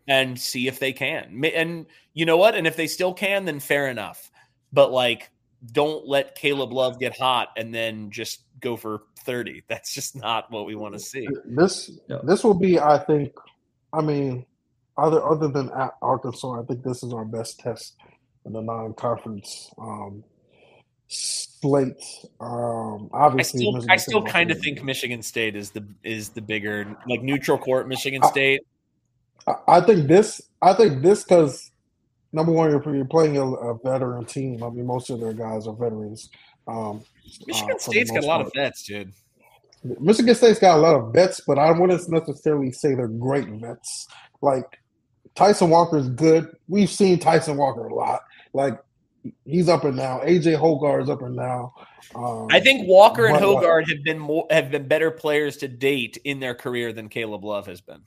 and see if they can. And you know what? And if they still can, then fair enough. But like, don't let Caleb Love get hot and then just go for 30. That's just not what we want to see. This this will be, I think, I mean, other other than Arkansas, I think this is our best test in the non-conference um, slate. Um, obviously, I still, I still kind of think Michigan State is the is the bigger like neutral court Michigan State. I, I think this. I think this because number one, you're, you're playing a, a, veteran team. I mean, most of their guys are veterans. Um, Michigan uh, State's got a lot part. of vets, dude. Michigan State's got a lot of vets, but I wouldn't necessarily say they're great vets. Like Tyson Walker is good. We've seen Tyson Walker a lot. Like he's up and now. AJ Hoggard is up and now. Um, I think Walker and Hoggard have been more have been better players to date in their career than Caleb Love has been.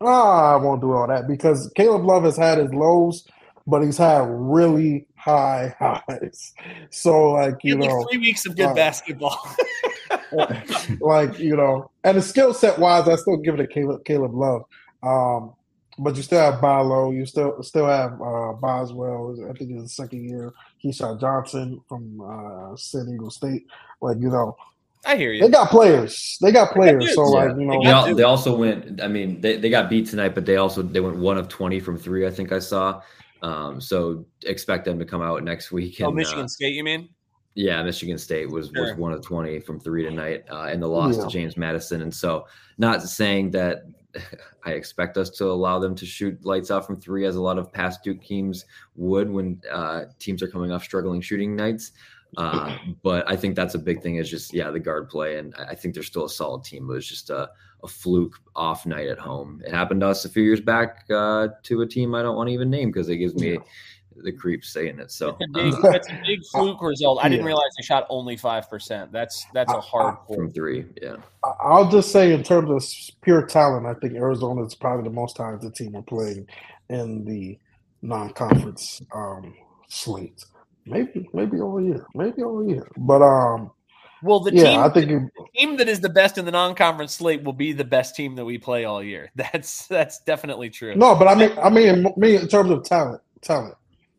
Ah, I won't do all that because Caleb Love has had his lows, but he's had really high highs. So, like you know, three weeks of good uh, basketball. like you know, and the skill set wise, I still give it to Caleb Caleb Love. Um, but you still have Ballo, you still still have uh, Boswell. I think it's the second year. Keshad Johnson from uh, San Diego State. Like you know, I hear you. They got players. They got players. So yeah. like you know, they, they, also went. I mean, they, they got beat tonight, but they also they went one of twenty from three. I think I saw. Um, so expect them to come out next week. Oh, and, oh, Michigan uh, State, you mean? Yeah, Michigan State was sure. was one of twenty from three tonight, uh, in the loss yeah. to James Madison. And so, not saying that I expect us to allow them to shoot lights out from three, as a lot of past Duke teams would when uh, teams are coming off struggling shooting nights. Uh, but I think that's a big thing is just yeah the guard play, and I think they're still a solid team. It was just a, a fluke off night at home. It happened to us a few years back uh, to a team I don't want to even name because it gives me the creeps saying it. So That's a big, uh, that's a big fluke result. I didn't Yeah. realize they shot only five percent. That's that's a hard from three, yeah. I- I'll just say, in terms of pure talent, I think Arizona is probably the most talented team we're playing in the non-conference um, slate. Maybe, maybe all year, maybe all year. But um, Well, the yeah, team, I think it, the team that is the best in the non-conference slate will be the best team that we play all year. That's that's definitely true. no, but I mean, I mean, me in terms of talent, talent,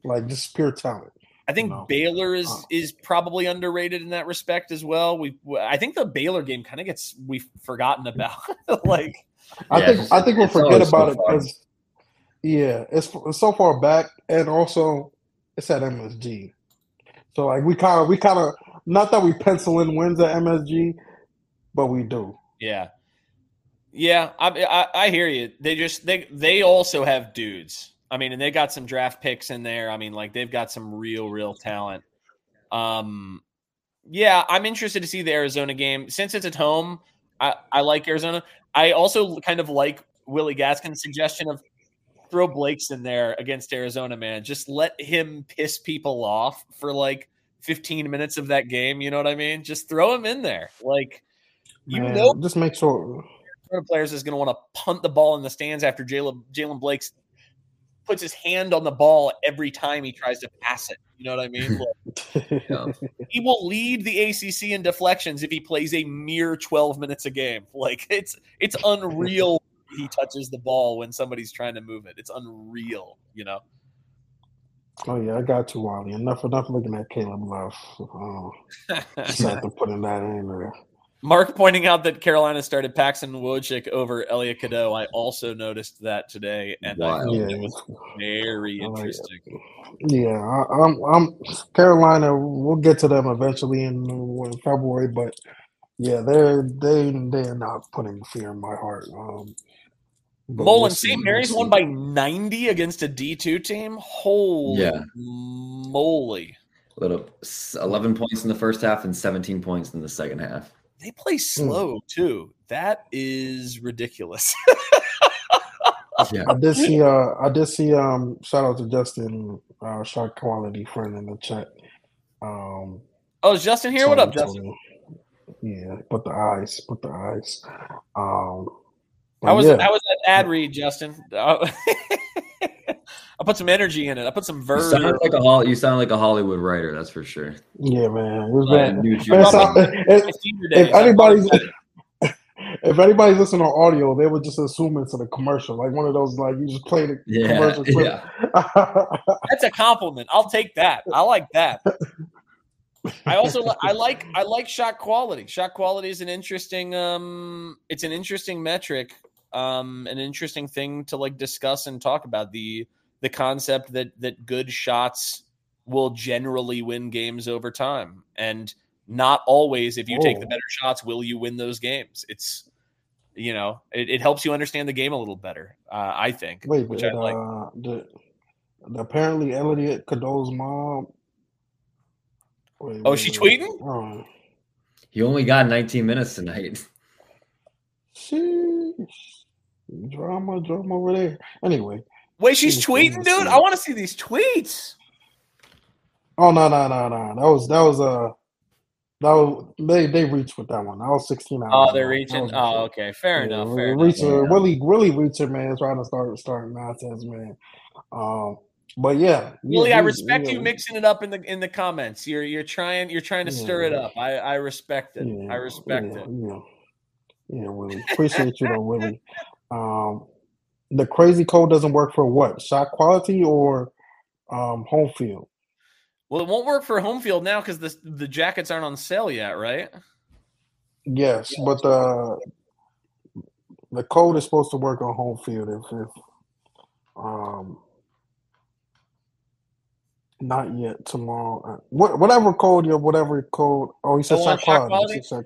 like just pure talent. I think No. Baylor is Uh. is probably underrated in that respect as well. We I think the Baylor game kind of gets we've forgotten about. like I Yeah, think I think we'll forget always so about it because yeah, it's, it's so far back, and also it's at MSG. So like we kind of we kind of not that we pencil in wins at MSG, but we do. Yeah, yeah, I, I I hear you. They just they they also have dudes. I mean, and they got some draft picks in there. I mean, like they've got some real real talent. Um, yeah, I'm interested to see the Arizona game since it's at home. I I like Arizona. I also kind of like Willie Gaskin's suggestion of throw Blakes in there against Arizona. Man, just let him piss people off for like 15 minutes of that game. You know what I mean? Just throw him in there. Like you Man, know just make sure. Arizona players is going to want to punt the ball in the stands after Jaylen Jaylen Blakes puts his hand on the ball every time he tries to pass it. You know what I mean? Like, Yeah. he will lead the ACC in deflections if he plays a mere 12 minutes a game. Like it's it's unreal. he touches the ball when somebody's trying to move it. It's unreal. You know. Oh yeah, I got you, Wally. Enough, enough looking at Caleb Love. Uh, just had to put in that in there. Mark pointing out that Carolina started Paxson Wojcik over Elliot Cadeau. I also noticed that today, and I thought Yeah, it was very yeah. interesting. yeah. I, I'm, I'm Carolina. We'll get to them eventually in, in February, but yeah, they're they they're not putting fear in my heart. Um, but Mullen, we'll see, St. we'll Mary's won by 90 against a D2 team. Holy Yeah. moly. Little 11 points in the first half and 17 points in the second half. They Hmm. play slow too. That is ridiculous. Yeah. I did see. Uh, I did see. Um, shout out to Justin, our shot quality friend in the chat. Um, oh, is Justin here? What up, Justin? Yeah, put the eyes, put the eyes. Um, How was yeah, how was that ad read, Justin? Uh, I put some energy in it. I put some You sound like a Hol- you sound like a Hollywood writer, that's for sure. yeah, man. It was I bad. knew Man, were if, My senior days, if anybody's thought- if anybody's listening on audio, they would just assume it's a commercial, like one of those like you just play the Yeah, commercial clip. yeah. That's a compliment. I'll take that. I like that. I also li- I like I like shot quality. Shot quality is an interesting um it's an interesting metric, um an interesting thing to like discuss and talk about the the concept that that good shots will generally win games over time and not always if you take the Oh. better shots will you win those games. It's you know, it, it helps you understand the game a little better. Uh, I think, Wait, which but I like. uh, the, the apparently Elliot Cadeau's mom. Wait, Oh, wait, she wait. tweeting? Oh, He only got 19 minutes tonight. sheesh. Drama, drama over there. Anyway. Wait, she's Let's tweeting, dude. see. I want to see these tweets. Oh no no no no! That was that was uh that was they they reached with that one. That was sixteen hours. Oh, they're reaching. Oh, before. okay. Fair Yeah, enough. we- Fair we enough. reaching, Willie Willie Reacher man trying to start start nonsense man. Um, but yeah, Willie, yeah, I respect yeah, you mixing it up in the in the comments. You're you're trying you're trying to stir it up. I I respect it. Yeah, I respect yeah, it. Yeah, yeah, Willie. Appreciate you though, Willie. Um, the crazy code doesn't work for what? Shot quality or um home field? Well, it won't work for home field now because the the jackets aren't on sale yet, right? Yes, but the the code is supposed to work on home field if, if um not yet tomorrow. What whatever code your whatever code. Oh, he said The shot quality. He quality? said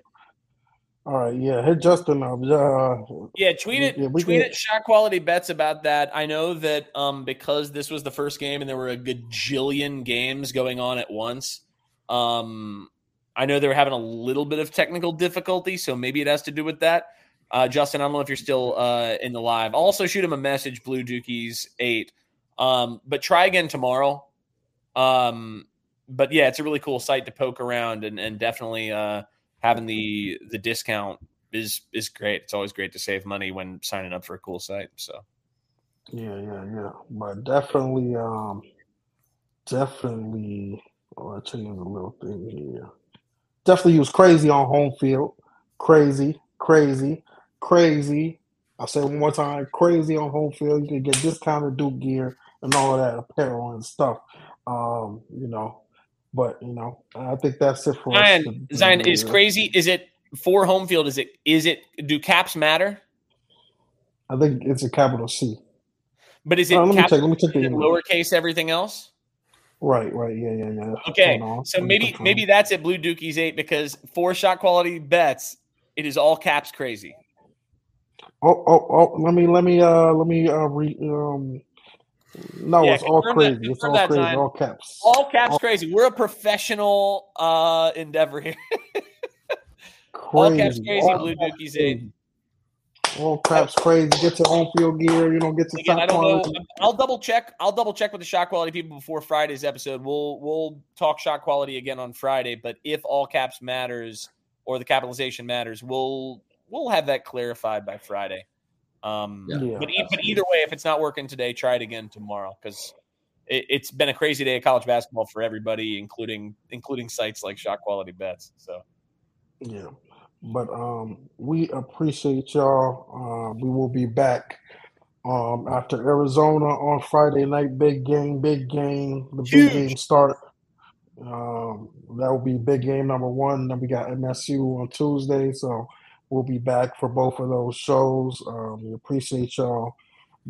All right, yeah, hit Justin up. Uh, Yeah, tweet it. Yeah, we tweet can- it. Shot quality bets about that. I know that um because this was the first game and there were a gajillion games going on at once. Um, I know they were having a little bit of technical difficulty, so maybe it has to do with that. Uh, Justin, I don't know if you're still uh, in the live. Also shoot him a message, Blue Dookies eight. Um, but try again tomorrow. Um, but yeah, it's a really cool site to poke around, and and definitely uh, having the the discount is is great. It's always great to save money when signing up for a cool site. So Yeah, yeah, yeah. But definitely, um, definitely. Oh, I change a little thing here. Definitely, he was crazy on home field. Crazy, crazy, crazy. I'll say one more time. Crazy on home field. You can get discounted Duke gear and all of that apparel and stuff. Um, you know, but you know, I think that's it for us. Zion, to Zion is crazy. Is it for home field? Is it is it do caps matter? I think it's a capital C. But is it Uh, let me check. Let me check the lowercase everything else? Right, right. Yeah, yeah, yeah. Okay, so maybe maybe that's it. Blue Dookies eight because four shot quality bets, it is all caps crazy. Oh, oh, oh! Let me, let me, uh, let me, uh, re, um. No, Yeah, it's all confirm that- crazy. it's all crazy. Zion. All caps. All caps All- crazy. We're a professional uh endeavor here. all caps Crazy. crazy. All Blue caps Dookies crazy. All caps crazy. Get your home field gear. You know, get your Again, I don't know. I'll double check. I'll double check with the shot quality people before Friday's episode. We'll we'll talk shot quality again on Friday. But if all caps matters or the capitalization matters, we'll we'll have that clarified by Friday. Um, Yeah, Yeah. but e- but either way, if it's not working today, try it again tomorrow because it, it's been a crazy day of college basketball for everybody, including including sites like Shot Quality Bets. So Yeah. But um, we appreciate y'all. Uh, we will be back um after Arizona on Friday night. Big game, big game. The Huge. big game start. Um, that will be big game number one. Then we got MSU on Tuesday, so we'll be back for both of those shows. Um, we appreciate y'all.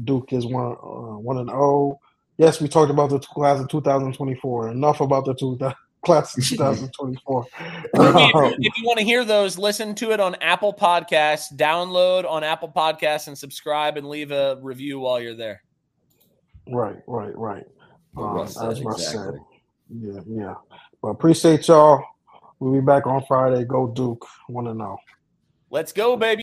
Duke is one uh, one and zero. Yes, we talked about the class of 2024. Enough about the two, class of 2024. if, if you want to hear those, listen to it on Apple Podcasts. Download on Apple Podcasts and subscribe and leave a review while you're there. Right, right, right. What Um, as Russ exactly. said. Yeah, yeah. But appreciate y'all. We'll be back on Friday. Go Duke. Want to know. Let's go, baby.